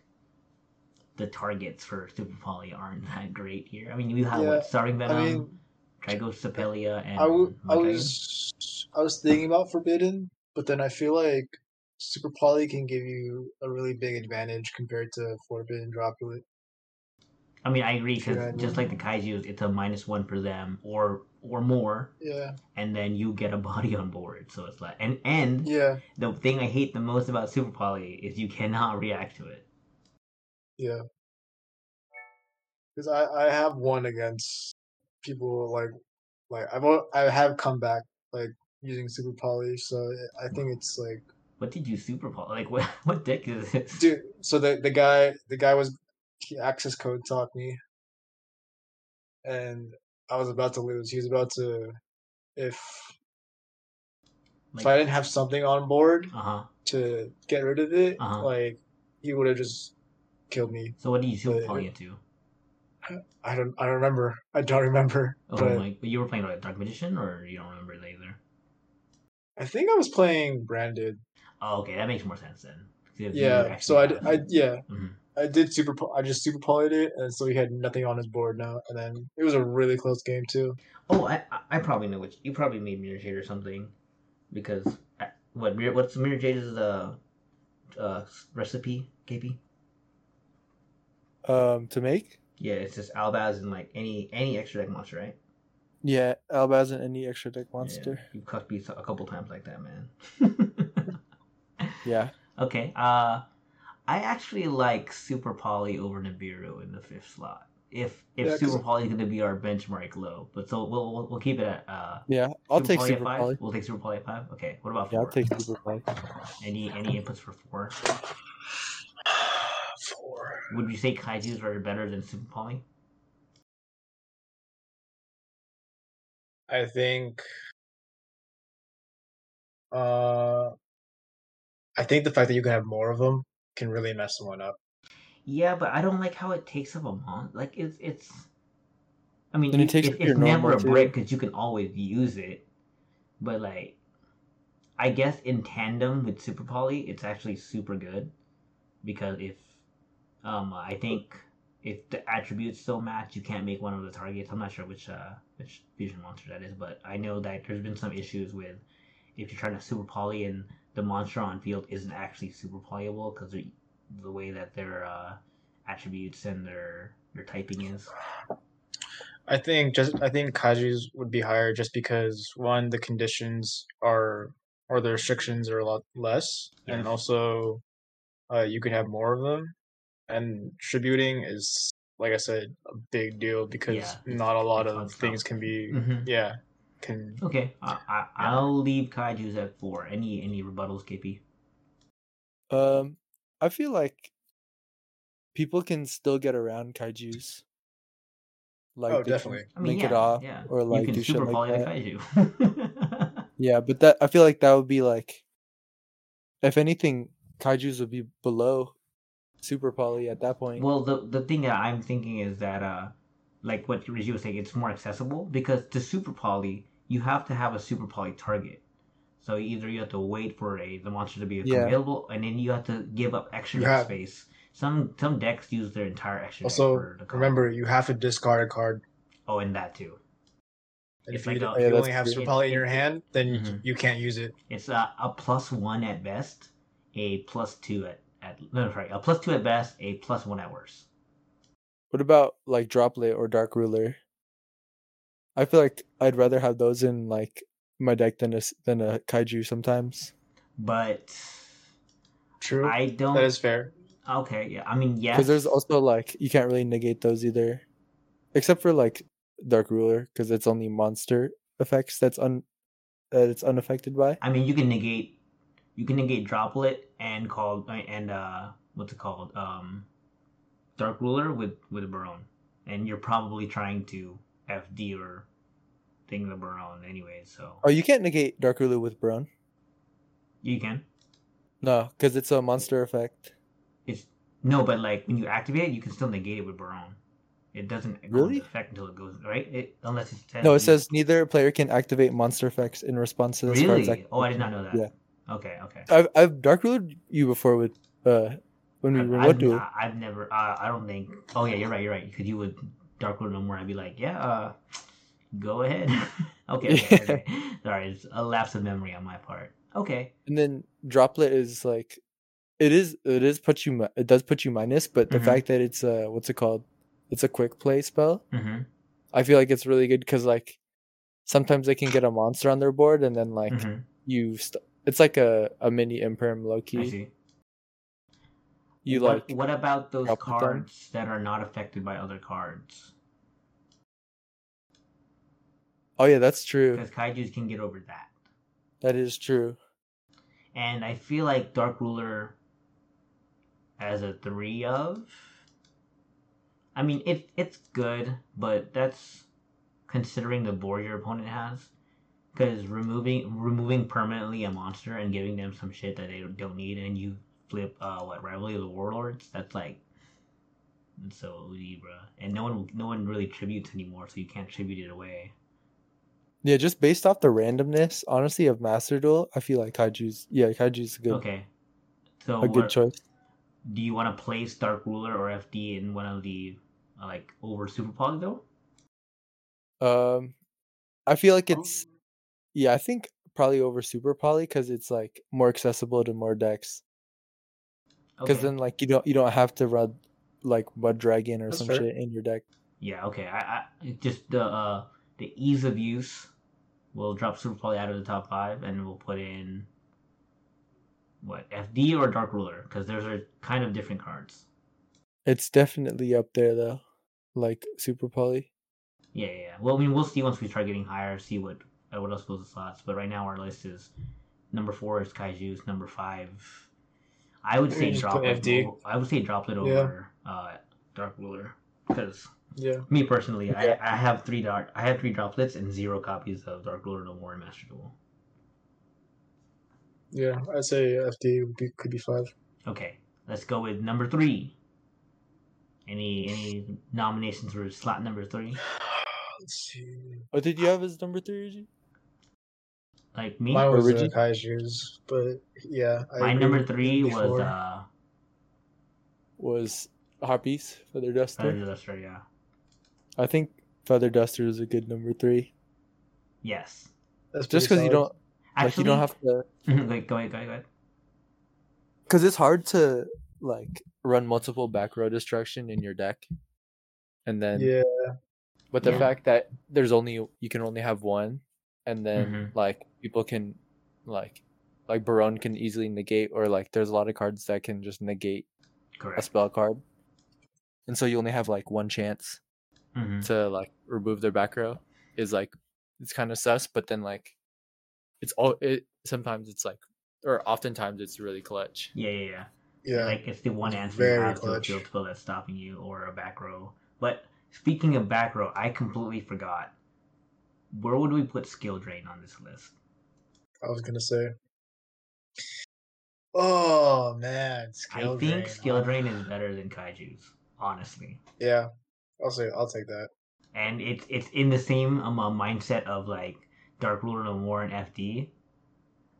the targets for Super Poly aren't that great here. I mean, you have Yeah, what Starving Venom, I mean, Trigocepelia, and I, w- I was I was thinking about Forbidden, but then I feel like Super Poly can give you a really big advantage compared to Forbidden Droplet. I mean, I agree because just like the kaiju, it's a minus one for them, or or more, Yeah, and then you get a [LAUGHS] body on board. So it's like and and yeah, the thing I hate the most about Super Poly is you cannot [LAUGHS] react to it. yeah. Because I I have won against people like like I've I have come back like using super poly, so I think it's like What did you Super Poly like? [LAUGHS] What what deck is this? dude. So the the guy the guy was he access code taught me, and I was about to lose. He was about to if if I didn't have something on board uh huh. to get rid of it, Uh-huh. like he would have just killed me. So what did you Super But- Poly into? I don't I don't remember. I don't remember. Oh but my! But you were playing like Dark Magician, or you don't remember it either? I think I was playing branded. Oh, okay, that makes more sense then. Yeah. So I, I yeah. Mhm. I did super. po- I just super polyed it, and so he had nothing on his board now. And then it was a really close game too. Oh, I I- I probably know which you probably made Mirror Jade or something, because uh, what Mirror what's Mirror Jade's uh uh recipe KP? Um, to make Yeah, it's just Albaz and like any any extra deck monster, right? yeah, Albaz and any extra deck Yeah, monster. you cucked me a couple times like that, man. [LAUGHS] Yeah, okay. Uh, I actually like Super Poly over Nibiru in the fifth slot. If if Yeah, 'cause- Super Poly is gonna be our benchmark low, but so we'll we'll, we'll keep it at uh. yeah. I'll take at Super five? Poly. We'll take Super Poly at five. Okay. What about Yeah, four? I'll take Super Poly. Any any inputs for four? [SIGHS] Four. Would you say Kaiju's are better than Super Poly? I think. Uh, I think the fact that you can have more of them can really mess someone up. Yeah, but I don't like how it takes up a month. Like it's it's. I mean, And it it- takes it- it's never a too. brick because you can always use it. But like, I guess in tandem with Super Poly, it's actually super good because if, um, I think if the attributes still match, you can't make one of the targets. I'm not sure which uh which fusion monster that is, but I know that there's been some issues with if you're trying to Super Poly and the monster on field isn't actually super playable because the way that their uh, attributes and their their typing is. I think just I think Kaiju's would be higher just because one the conditions are or the restrictions are a lot less, Yes. and also uh, you can have more of them. And tributing is like I said a big deal because Yeah, not a lot of things stuff. can be Mhm. yeah can Okay, I, I I'll leave Kaiju's at four. Any any rebuttals, KP? Um, I feel like people can still get around kaiju's. Like Oh, they can definitely. I mean, link yeah, it off yeah. or like you can do shit super like poly the that. Kaiju. [LAUGHS] Yeah, but that I feel like that would be like, if anything, kaiju's would be below super poly at that point. well, the the thing that I'm thinking is that uh, like what Reggie was saying, it's more accessible because to super poly you have to have a super poly target. So either you have to wait for a the monster to be Yeah. available, and then you have to give up extra have- space. Some some decks use their entire extra. Also, for the remember you have to discard a card. Oh, and that too. And It's if like you, a- if Yeah, you only have super poly in your hand, then you- Mhm. you can't use it. It's a, a plus one at best, a plus two at, at no sorry, a plus two at best, a plus one at worst. What about like droplet or dark ruler? I feel like I'd rather have those in like my deck than a s- than a kaiju sometimes. But True. I don't. that is fair. okay. Yeah, I mean yes. Because there's also like you can't really negate those either, except for like dark ruler because it's only monster effects that's un that it's unaffected by. I mean you can negate, you can negate droplet and called and uh what's it called um, dark ruler with with a Barone, and you're probably trying to FD or thing the Barone anyway. So Oh, you can't negate dark ruler with Brown. you can. No, because it's a monster effect. It's no, but like when you activate it, you can still negate it with Barone. It doesn't Really? into effect until it goes right. It unless it says No, it says neither player can activate monster effects in response to this card's really. Oh, I did not know that. Yeah. Okay. Okay. I've I've dark ruled you before with uh when we I've, were I've. I- I've never. Uh, I don't think. Oh yeah, you're right. You're right. Because you would Dark Lord no more. I'd be like, yeah, uh, go ahead. [LAUGHS] okay. okay, okay. [LAUGHS] Sorry, it's a lapse of memory on my part. Okay. And then droplet is like it is it is put you it does put you minus, but the Mhm. fact that it's uh what's it called? It's a quick play spell. Mm-hmm. I feel like it's really good because like sometimes they can get a monster on their board and then like Mhm, you st- it's like a, a mini imperm low I key. You what, like what about those them? cards that are not affected by other cards? Oh yeah, that's true. Because kaijus can get over that. That is true. And I feel like Dark Ruler as a three of. I mean, it it's good, but that's considering the board your opponent has. Because removing removing permanently a monster and giving them some shit that they don't need, and you flip uh what rivalry of the warlords. That's like that's so OD, bruh. And no one no one really tributes anymore, so you can't tribute it away. Yeah, just based off the randomness, honestly, of Master Duel, I feel like Kaiju's yeah, Kaiju's a good Okay. So a good choice. do you want to place Dark Ruler or FD in one of the uh, like over Super Poly though? Um, I feel like it's yeah, I think probably over Super Poly because it's like more accessible to more decks. Because Okay. then like you don't you don't have to run like Mudragon or That's some fair. shit in your deck. Yeah, okay. I, I just the uh the ease of use will drop Super Poly out of the top five, and we'll put in what FD or Dark Ruler because those are kind of different cards. It's definitely up there though, like Super Poly. Yeah, yeah. yeah. Well, I mean, we'll see once we start getting higher, see what uh, what else goes to slots. But right now, our list is number four is Kaiju's, number five. I would say just put Droplet. FD. o- I would say Droplet Yeah. over uh, Dark Ruler because Yeah. me personally, Yeah. I, I have three dark, I have three droplets and zero copies of Dark Ruler No More in Master Duel. Yeah. I'd say FD would be, could be five. Okay, let's go with number three. Any any nominations for slot number three? [SIGHS] Let's see. Oh, did you have his number three? Reggie? Like me, Mine was uh, Origi? Kaiju's, but yeah. I my number with three was uh, Was Harpies Feather Duster? Feather Duster. Yeah. I think Feather Duster is a good number three. Yes. That's Just because you don't like you don't have to [LAUGHS] like go ahead, go ahead, go ahead. because it's hard to like run multiple back row destruction in your deck, and then Yeah. But the Yeah. fact that there's only you can only have one, and then Mhm. like people can like like Barone can easily negate, or like there's a lot of cards that can just negate a spell card, and so you only have like one chance hmm to like remove their back row. Is like it's kind of sus, but then like it's all it sometimes it's like or oftentimes it's really clutch. Yeah, yeah, yeah. Yeah. Like it's the one answer you very have to a clutch. field spell that's stopping you, or a back row. But speaking of back row, I completely forgot. Where would we put skill drain on this list? I was gonna say. Oh man, I skill think drain, skill drain is [SIGHS] better than Kaiju's, honestly. Yeah, I'll say I'll take that. And it's it's in the same um, uh, mindset of like Dark Ruler No More and FD,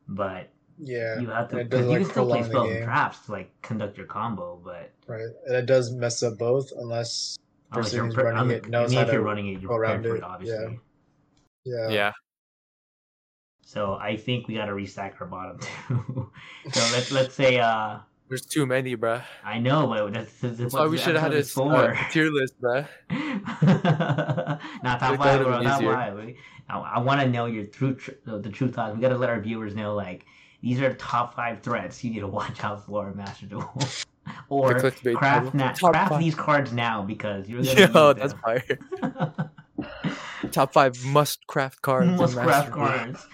but Yeah, you have to doesn't you like can still play spells and traps to like conduct your combo, but right? And it does mess up both unless unless you're pre- running un- it I knows mean, how if you're running it, you're around it, obviously. yeah. Yeah, So I think we got to restack our bottom [LAUGHS] two. so let's let's say uh there's too many, bruh. I know, but that's, that's, That's why we should have had a s- four. uh, tier list, bruh. [LAUGHS] Not top Make five, that bro. Top easier. five. We- I, I want to know your true tr- the, the true thoughts. We got to let our viewers know like these are top five threats you need to watch out for in Master Duel. [LAUGHS] or craft title. na- craft these cards now because you're gonna Yo, use that's them. fire. [LAUGHS] Top five must craft cards. in Most craft cards.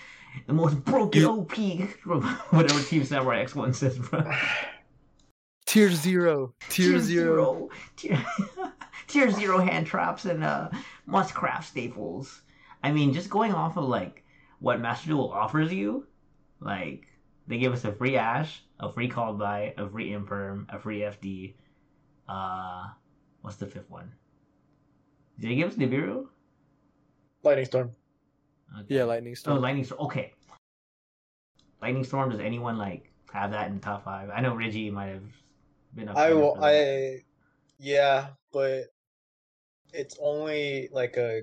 The most broken You- OP. [LAUGHS] Whatever Team Samurai X one says, bro. [SIGHS] Tier zero. Tier, zero. Tier, [LAUGHS] tier zero hand traps and uh must craft staples. I mean, just going off of like what Master Duel offers you, like they give us a free Ash, a free called by, a free Imperm, a free FD. Uh, what's the fifth one? Did they give us Nibiru? Lightning storm. Okay. Yeah, lightning Storm. Oh. Lightning Storm. Okay. Lightning Storm. Does anyone like have that in the top five? I know Reggie might have been up. I will. I yeah, but it's only like a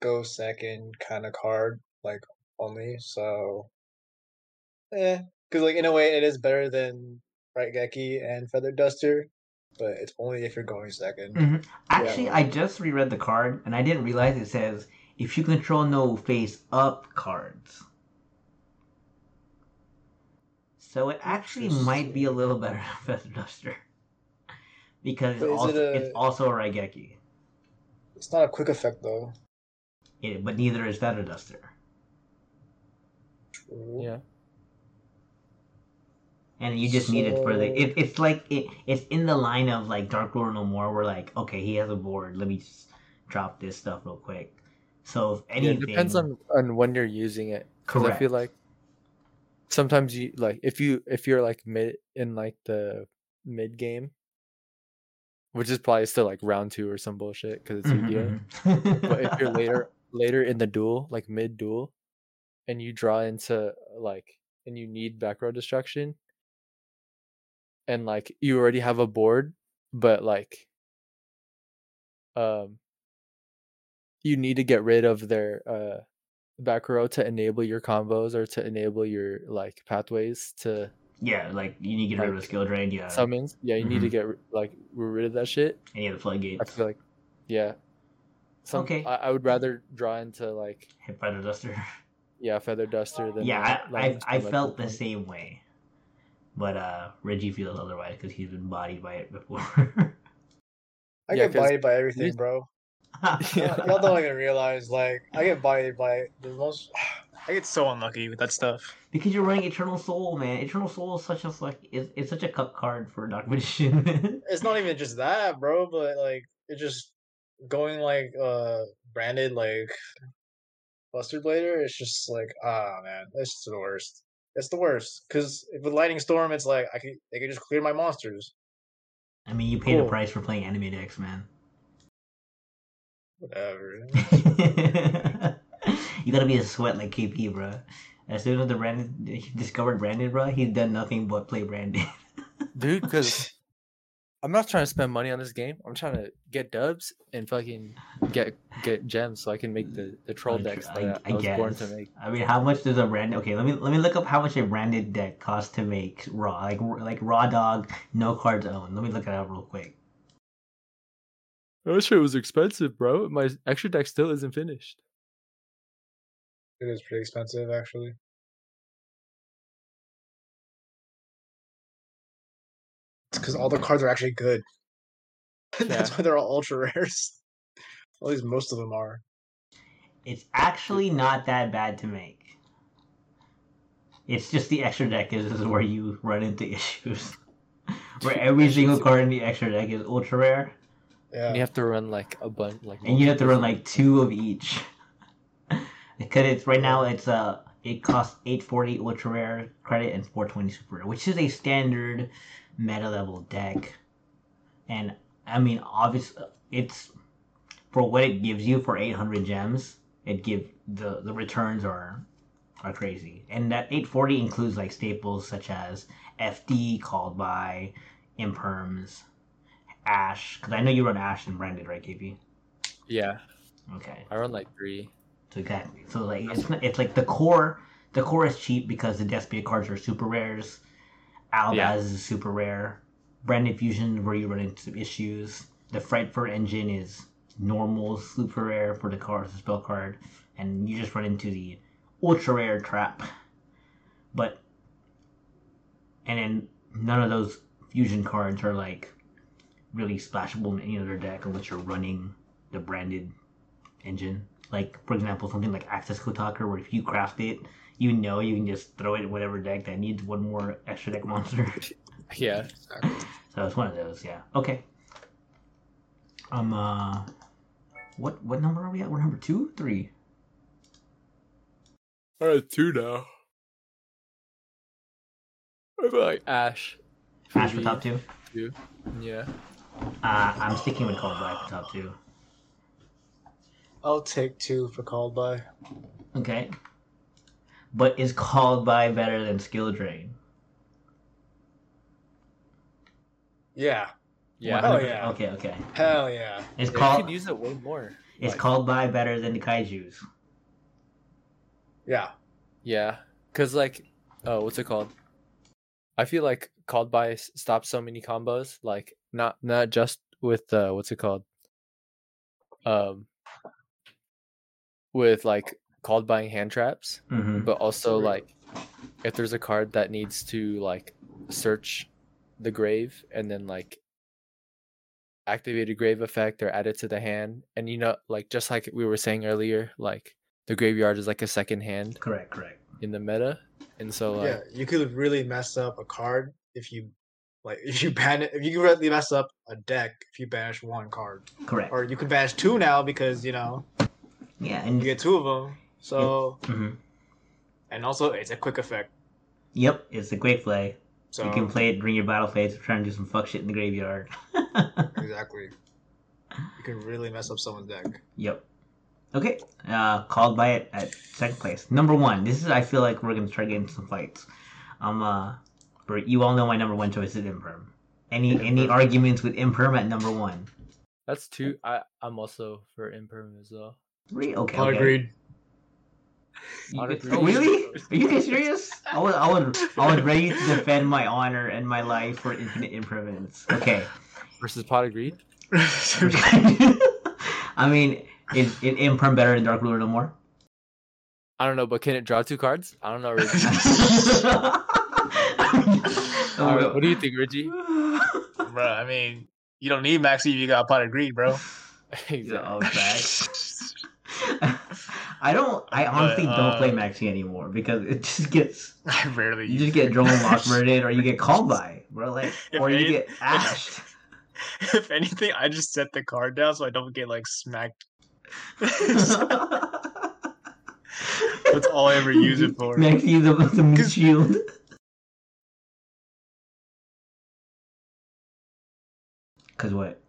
go second kind of card, like only. So, eh, because like in a way, it is better than Raigeki and Feather Duster, but it's only if you're going 2nd Mhm. Actually, I just reread the card and I didn't realize it says if you control no face up cards. So it actually might be a little better [LAUGHS] than Feather Duster. Because it's also, it a- it's also a Raigeki. It's not a quick effect though. It, but neither is Feather Duster. True. Yeah. And you just need it for the. It, it's like it, it's in the line of like Dark Ruler No More. Where like, okay, he has a board. Let me just drop this stuff real quick. So if Yeah, anything, it depends on on when you're using it. Because I feel like sometimes you like if you if you're like mid in like the mid game, which is probably still like round two or some bullshit because it's Mhm, mhm. But if you're later [LAUGHS] later in the duel, like mid duel, and you draw into like and you need back row destruction, and like you already have a board, but like um you need to get rid of their uh back row to enable your combos or to enable your like pathways to yeah, like you need to get rid of Like, the skill drain. Yeah, summons. Yeah, you need to Mhm. get like rid of that shit. and you have the floodgates. I feel like yeah. Some, Okay. I, I would rather draw into like Hit Feather Duster. [LAUGHS] yeah feather duster than yeah, uh, I, I, I felt the same way, but uh, Reggie feels otherwise because he's been bodied by it before. [LAUGHS] I Yeah, get 'cause bodied by everything, these- bro. [LAUGHS] Y'all don't even realize, like, I get bodied by the most. [SIGHS] I get so unlucky with that stuff. because you're running Eternal Soul, man. Eternal Soul is such a like it's, it's such a cup card for Dark Magician. [LAUGHS] It's not even just that, bro. But like, it's just going like uh branded like Buster Blader. It's just like ah man, it's just the worst. It's the worst because with Lightning Storm, it's like I can they can just clear my monsters. I mean, you paid a Cool. price for playing anime decks, man. Whatever. [LAUGHS] you gotta be a sweat like KP, bro. As soon as the Branded he discovered Branded, bro, he's done nothing but play Branded. [LAUGHS] dude. Because I'm not trying to spend money on this game. I'm trying to get dubs and fucking get get gems so I can make the the troll I- decks I, that I, I was born guess. to make. I mean, how much does a brand? Okay, let me let me look up how much a branded deck costs to make raw, like like raw dog, no cards owned. Let me look it up real quick. That shit was expensive, bro. My extra deck still isn't finished. It is pretty expensive, actually. It's because all the cards are actually good. [LAUGHS] That's why they're all ultra rares. At least most of them are. It's actually not that bad to make. It's just the extra deck is, is where you run into [LAUGHS] issues. where every single card in the extra deck is ultra rare, Yeah. And you have to run like a bunch, like and you have to run like two of each. [LAUGHS] because it's right now it's uh it costs eight forty ultra rare credit and four twenty super rare, which is a standard meta level deck. And I mean, obviously, it's for what it gives you for eight hundred gems. It give the the returns are are crazy, and that eight forty includes like staples such as FD called by imperms, Ash. Because I know you run Ash and branded, right, KP? Yeah, Okay. I run like three. So exactly. So like it's it's like the core the core is cheap because the Despia cards are super rares. Albaz Yeah. is super rare. Branded Fusion where you run into issues. The Frightfur engine is normal super rare for the card the spell card. And you just run into the ultra rare trap. But and then none of those fusion cards are like really splashable in any other deck unless you're running the branded engine. Like for example, something like Accesscode Talker, where if you craft it, you know you can just throw it in whatever deck that needs one more extra deck monster. [LAUGHS] Yeah, Exactly. so it's one of those, yeah. Okay. Um. Uh. What what number are we at? We're number two, three. I have two now. I feel like Ash. Ash for top two. two. Yeah. Uh, I'm sticking with Called by for top two. I'll take two for called by. Okay. But is Called by better than Skill Drain? Yeah. Yeah. Oh, yeah. Okay, okay. Hell yeah. It's Yeah, you called use it way more. is like- Called by better than the Kaiju's? Yeah. Yeah, cause like, oh, what's it called? I feel like called by stops so many combos. Like not not just with uh, what's it called? Um, with like called buying hand traps, Mm-hmm. but also like if there's a card that needs to like search the grave and then like activate a grave effect or add it to the hand, and you know, like just like we were saying earlier, like the graveyard is like a second hand Correct, correct. in the meta, and so like yeah, you could really mess up a card if you like [LAUGHS] if you ban it. If you really mess up a deck if you banish one card, Correct. or you could banish two now because you know yeah, and you get two of them. So mhm. and also it's a quick effect. yep, it's a great play. So you can play it during your battle phase, trying to do some fuck shit in the graveyard. [LAUGHS] exactly. You can really mess up someone's deck. Yep. Okay. Uh, called by it at second place. Number one. This is. I feel like we're gonna start getting some fights. I'm Uh. But you all know my number one choice is Imperm. Any any arguments with Imperm at number one? that's two. I I'm also for imperm as well. Three. Okay. All okay. agreed. You- Not agreed. oh, really? Are you guys serious? I was I was I was ready to defend my honor and my life for infinite impermanence. Okay. Versus pot agreed. [LAUGHS] I mean, is, is Imperm better than Dark Ruler no more? I don't know, but can it draw two cards? I don't know. [LAUGHS] Reggie. [LAUGHS] Oh, Alright, what do you think, Reggie? [LAUGHS] bro. I mean, you don't need Maxi if you got a pot of greed, bro. [LAUGHS] Yeah, [LAUGHS] oh. I don't. I honestly But, don't play uh, Maxi anymore because it just gets. I rarely. You just get it. Droll Lock murdered, or you get called by, bro. Like, If or you get ashed. if anything, I just set the card down so I don't get like smacked. That's That's all I ever use it for. Maxi the the meat 'Cause- shield. Cause what? [LAUGHS]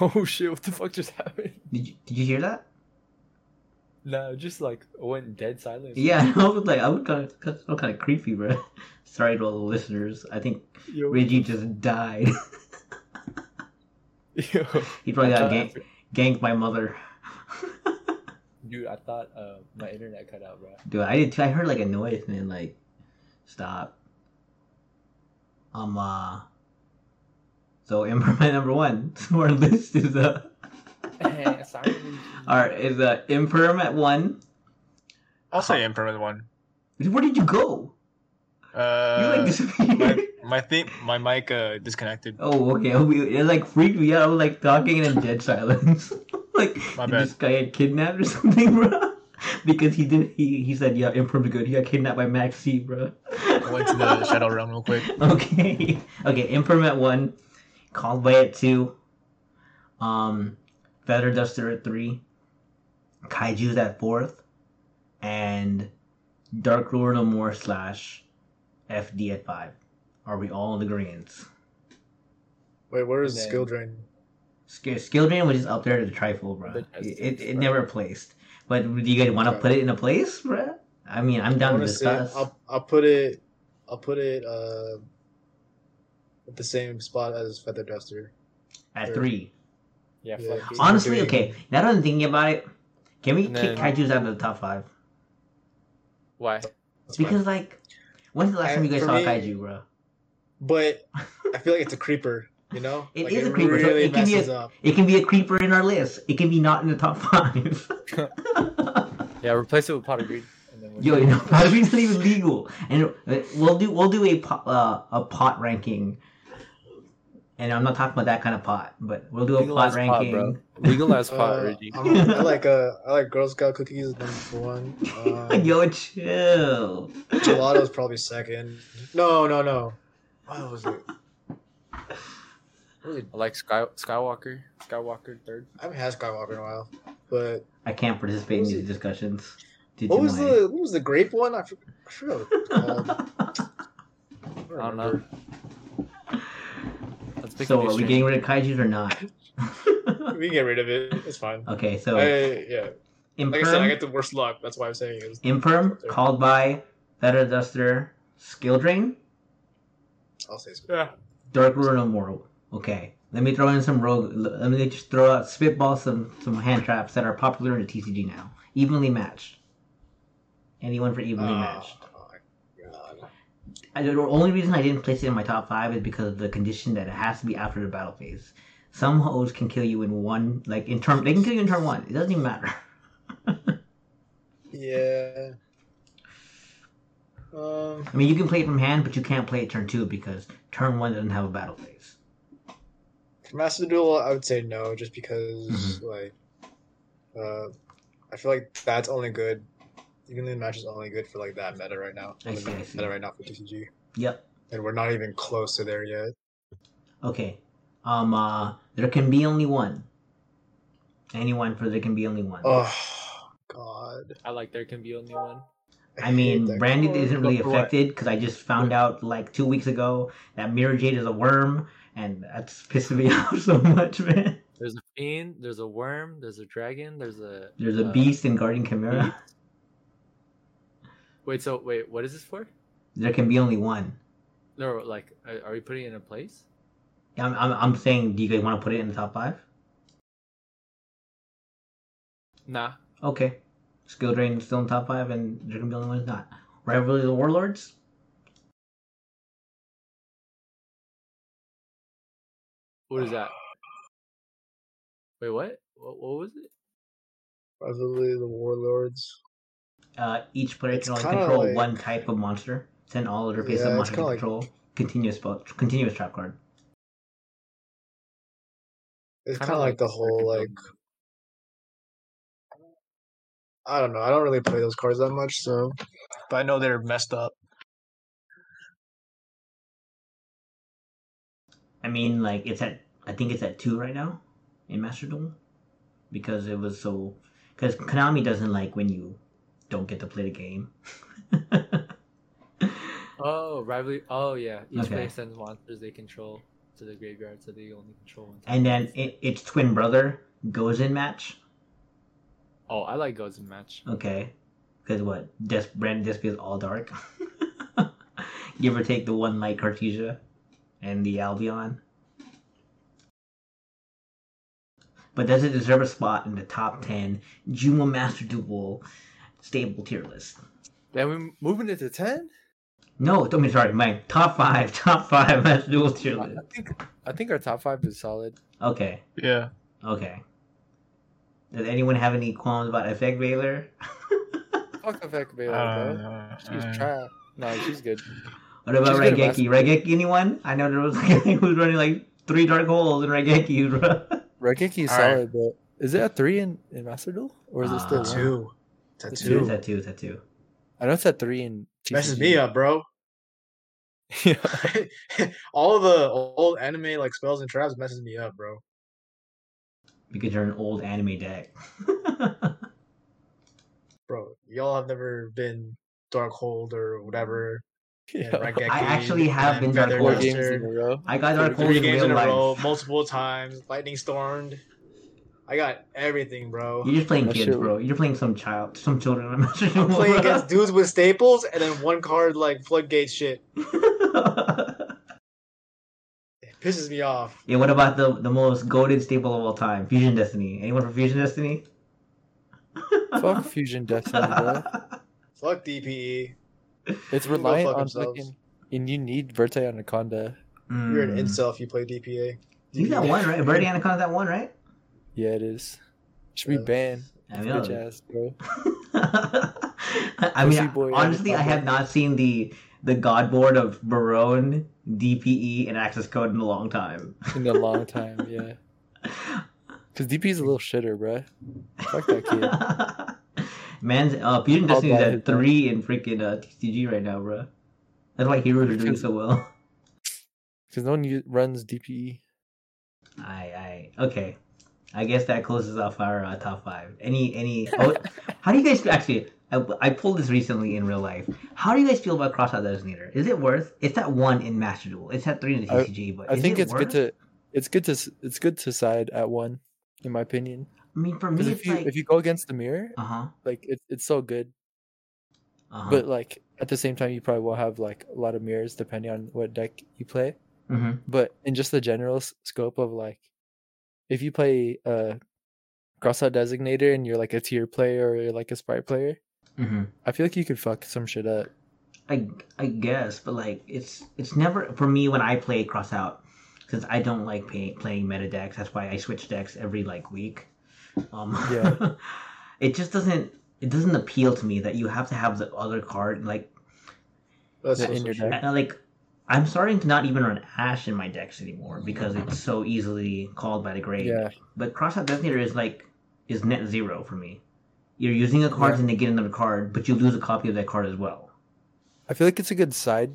Oh shit! What the fuck just happened? Did you did you hear that? No, just like went dead silent. Yeah, [LAUGHS] I was like, I was kind of, I'm kind of creepy, bro. [LAUGHS] Sorry to all the listeners. I think Yo, Reggie just died. yo. he probably I got gank, ganked by mother. Dude, I thought uh, my internet cut out, bro. Dude, I did too. I heard like a noise and then like stop. Um, uh, so [LAUGHS] Imperman number one. [LAUGHS] So our list is uh, Hey, [LAUGHS] sorry. our is uh Imperm at one. I'll say impermanent one. Where did you go? you Uh, like disappeared. my my thing, my mic uh disconnected. Oh, okay. We- It like freaked me out. I was like talking in dead silence. like My did bad. this guy get kidnapped or something, bro? because he did. He he said, "Yeah, Imperm's good." He got kidnapped by Max C, bro. I went to the shadow realm real quick. Okay. Okay. Imperm at one. Called by at two. Um, Feather Duster at three. Kaiju's at fourth, and Dark Ruler no more slash FD at five. Are we all in agreement? Wait, where is And then- skill drain? Skill, skill drain was just up there to the trifle, bro. It, it, it, it never placed. But do you guys want to put it in a place, bro? I mean, I'm down to Honestly, discuss. I'll I'll put it I'll put it uh at the same spot as Feather Duster. at Sure. three. Yeah, Yeah. fuck. Honestly, doing- okay. Now that I'm thinking about it, can we And kick then- Kaiju's out of the top five? Why? That's fine. Because like, when's the last time you guys saw me- Kaiju, bro? But I feel like it's a [LAUGHS] creeper, you know? It like is a creeper, so it can be a- up. It can be a creeper in our list. It can be not in the top five. [LAUGHS] Yeah, replace it with pot of greed. We'll Yo, you know, pottery's not even legal, and we'll do we'll do a pot, uh, a pot ranking. And I'm not talking about that kind of pot, but we'll do a pot Legalize pot, ranking. bro. [LAUGHS] Legalize pot, Uh, Reggie. I'm- I like uh I like Girl Scout cookies number one. [LAUGHS] Um, Yo, chill. Gelato's probably second. No, no, no. What was it? What? I like Sky Skywalker. Skywalker third. I haven't had Skywalker in a while. But I can't participate in these it? discussions. Due what to was my- the what was the grape one? I, for, I forgot what it's called. [LAUGHS] I don't know. Remember. So are we getting rid of kaiju's or not? [LAUGHS] We can get rid of it. It's fine. okay, so I, yeah. Like I said, I get the worst luck. That's why I'm saying it. imperm called by feather duster, skill drain, I'll say so. Yeah. dark ruler no more. Okay, let me throw in some rogue. Let me just throw out spitball some some hand traps that are popular in the TCG now, evenly matched. Anyone for evenly ah. matched? I, the only reason I didn't place it in my top five is because of the condition that it has to be after the battle phase. some hoes can kill you in one like in turn they can kill you in turn one. It doesn't even matter. [LAUGHS] Yeah. Um. I mean you can play it from hand, but you can't play it turn two because turn one doesn't have a battle phase. Master Duel, I would say no, just because Mhm. like, uh, I feel like that's only good. Even the match is only good for like that meta right now. I the see, I see. meta right now for TCG, Yep. and we're not even close to there yet. Okay. Um uh there can be only one. Anyone for there can be only one. Oh God. I like there can be only one. I hate mean, that Branded card. isn't really Go affected because I just found out like two weeks ago that Mirror Jade is a worm, and that's pissing me [LAUGHS] off so much, man. There's a fiend, there's a worm, there's a dragon, there's a There's a uh, beast in Guardian Chimera. beast. Wait, so wait, what is this for? There can be only one. No, like, are, are we putting it in a place? I'm, I'm, I'm saying, do you guys want to put it in the top five? Nah. Okay. Skill Drain is still in top five, and there can be only one is not. Rivalry of the Warlords? What is that? Wait, what? What, what was it? Rivalry of the Warlords. Uh, each player It's can only control like- one type of monster. Send all other pieces Yeah, of monster to kinda like- control. Continuous spell, continuous trap card. It's Kinda kind like, the whole like I don't know. I don't really play those cards that much, so But I know they're messed up. I mean, like it's at I think it's at two right now in Master Duel because it was so because Konami doesn't like when you don't get to play the game. [LAUGHS] Oh, rivalry. Oh, yeah. Each Okay. player sends monsters they control to the graveyard, so they only control one. and then it, its twin brother Gozen Match. Oh, I like Gozen Match. Okay, because what Des Brand Despia is all dark. [LAUGHS] Give or take the one light Cartesia and the Albion. But does it deserve a spot in the top ten Juma Master Duel stable tier list? Then we moving it to ten. No, don't be sorry, my top five, [LAUGHS] top five Master Duel tier I list. I think I think our top five is solid. Okay, Yeah. okay. Does anyone have any qualms about Effect Veiler? [LAUGHS] Fuck effect Baylor, Uh, bro. She's uh, trash. No, she's good. What about She's good at Raigeki? Raigeki, anyone? I know there was a guy who was running like three dark holes in Raigeki, bro. Raigeki is All right. solid, but is it a three in, in Master Duel or is it still two? one? Two. Tattoo. Tattoo. It's Two, two. it's at two, it's at two. I know it's at three and Messes me up, bro. Yeah. [LAUGHS] [LAUGHS] All the old anime like spells and traps messes me up, bro. Because you're an old anime deck. [LAUGHS] Bro, y'all have never been Darkhold or whatever. Yeah. Raigeki I actually have and been Feather Four Darkhold. games in a row. I got dark holes Three in real in a life. row, multiple times, lightning stormed. I got everything, bro. You're just playing That kids, shit- bro. You're playing some child, some children. I'm not sure. I'm playing against dudes with staples and then one card like floodgate shit. [LAUGHS] It pisses me off. yeah. What about the the most goaded staple of all time, Fusion Destiny? Anyone for Fusion Destiny? Fuck Fusion Destiny, bro. [LAUGHS] Fuck DPE. It's Go reliant fuck on themselves. fucking. And you need Verte Anaconda. You're an Mm. incel if you play DPA. He's that one, right? Verte Anaconda's that one, right? Yeah, it is. Should be Yeah. banned. I Bitch ass, bro. [LAUGHS] I mean, boy honestly, I have not seen the the god board of Barone, DPE, and access code in a long time. In a long time, [LAUGHS] yeah. Because DP's a little shitter, bro. Fuck that kid. [LAUGHS] Man's uh, Fusion I'll Destiny is buy at three in freaking uh, TCG right now, bro. That's why heroes are doing so well. Because no one runs. DPE. I, I, okay. I guess that closes off our uh, top five. Any, any? Oh, [LAUGHS] how do you guys actually? I, I pulled this recently in real life. How do you guys feel about Crossout Designator? Is it worth? It's at one in Master Duel. It's at three in the I- TCG, but I is think it it's worth? good to it's good to it's good to side at one, in my opinion. I mean, for me, Because it's if you like, if you go against the mirror, uh huh, like it's it's so good. uh huh. But like at the same time, you probably will have like a lot of mirrors depending on what deck you play. hmm But in just the general s- scope of like, if you play uh crossout designator and you're like a tier player or you're like a Spright player, hmm I feel like you could fuck some shit up. I I guess, but like it's it's never for me when I play Crossout. because I don't like pay, playing meta decks. That's why I switch decks every like week. Um, Yeah. [LAUGHS] it just doesn't. It doesn't appeal to me that you have to have the other card. Like, That's Yeah, in your deck. Like I'm starting to not even run Ash in my decks anymore because it's so easily called by the grade. Yeah. But Crossout Designator is like is net zero for me. You're using a card Yeah. to negate another card, but you lose a copy of that card as well. I feel like it's a good side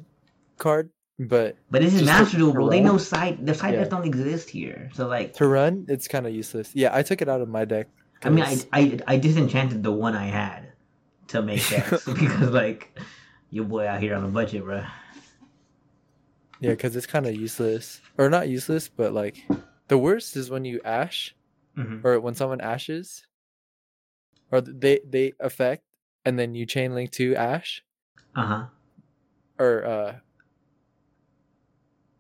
card, but But this is Master like Duel. They know side the side Yeah. decks don't exist here. So like to run, it's kind of useless. Yeah, I took it out of my deck. I mean I, I I disenchanted the one I had to make [LAUGHS] decks [LAUGHS] because like your boy out here on a budget, bro. Yeah, because it's kind of useless, or not useless, but like the worst is when you ash, Mhm. or when someone ashes, or they they affect, and then you chain link to ash, Uh-huh. or uh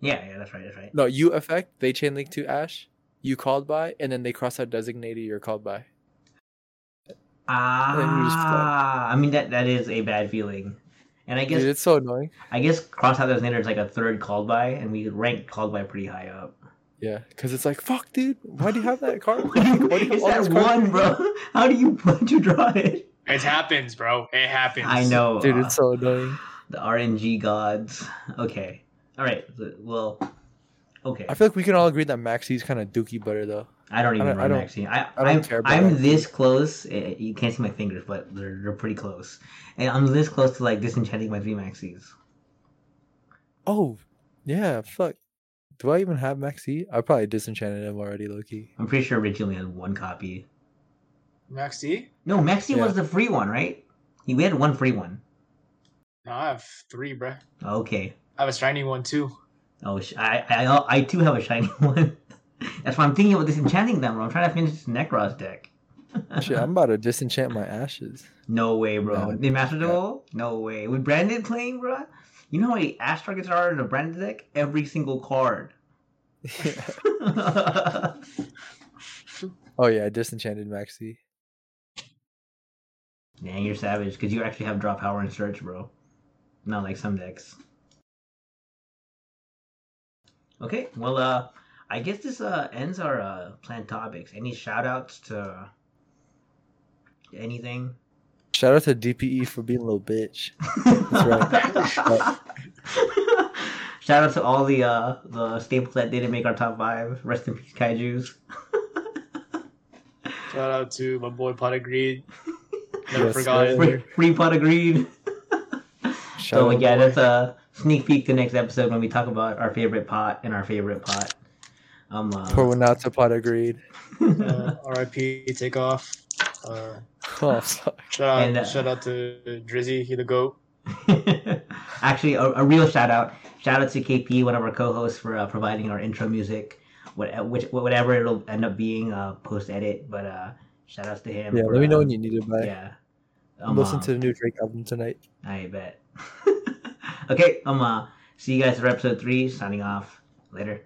Yeah, yeah, that's right, that's right. no, you affect, they chain link to ash, you called by, and then they Crossout Designator you're called by. then you just play. Ah, I mean that that is a bad feeling, and I guess Dude, it's so annoying. I guess Crossout Designator is like a third called by, and we rank called by pretty high up. Yeah, because it's like fuck, dude. Why do you have that card? [LAUGHS] Why do you have it's that those cards? one, bro. [LAUGHS] How do you [LAUGHS] why would you draw it? It happens, bro. It happens. I know, Dude, uh, it's so annoying. the RNG gods. Okay, all right. Well, okay. I feel like we can all agree that Maxx "C"'s kind of dookie butter though. I don't even I don't- I run don't- Maxine. I, I don't I'm, care about I'm Maxine. this close. eh, You can't see my fingers, but they're they're pretty close. And I'm this close to like disenchanting my three Maxis. Oh, yeah. Fuck. Do I even have Maxx "C"? I probably disenchanted him already, Loki. I'm pretty sure Richie only had one copy. Max D? No, Maxx "C" Yeah. was the free one, right? We had one free one. No, I have three, bro. Okay. I have a shiny one too. Oh, I, I I too have a shiny [LAUGHS] one. That's why I'm thinking about disenchanting them, bro. I'm trying to finish this Nekroz deck. Shit, I'm about to disenchant my ashes. No way, bro. No. In Master Duel? No way. With Branded playing, bro? You know how many Ash targets are in a Branded deck? Every single card. [LAUGHS] oh yeah, I disenchanted Maxx "C". Dang, you're savage because you actually have draw power and search, bro. Not like some decks. Okay, well, uh, I guess this uh ends our uh planned topics. Any shout outs to anything? Shout out to DPE for being a little bitch. That's right. [LAUGHS] Shout out to all the uh the staples that didn't make our top five. Rest in peace, kaiju's. [LAUGHS] Shout out to my boy Pot of Greed. Never Yes, forgot sir. Free, free Pot of Greed. Shout So out, yeah, boy. that's a sneak peek to next episode when we talk about our favorite pot and our favorite pot. Um, uh, Pour one out to Pot of Greed. Uh, RIP, Takeoff. Uh, Oh, sorry. shout out, And, uh, shout out to Drizzy, he the goat. [LAUGHS] Actually, a, a real shout out. Shout out to KP, one of our co-hosts, for uh, providing our intro music. What, which, whatever it'll end up being, uh, post edit. But uh, shout outs to him. Yeah, for, let me know uh, when you need it by. Yeah. I'm listening uh, to the new Drake album tonight. I bet. [LAUGHS] okay, um, uh, see you guys for episode three. Signing off. Later.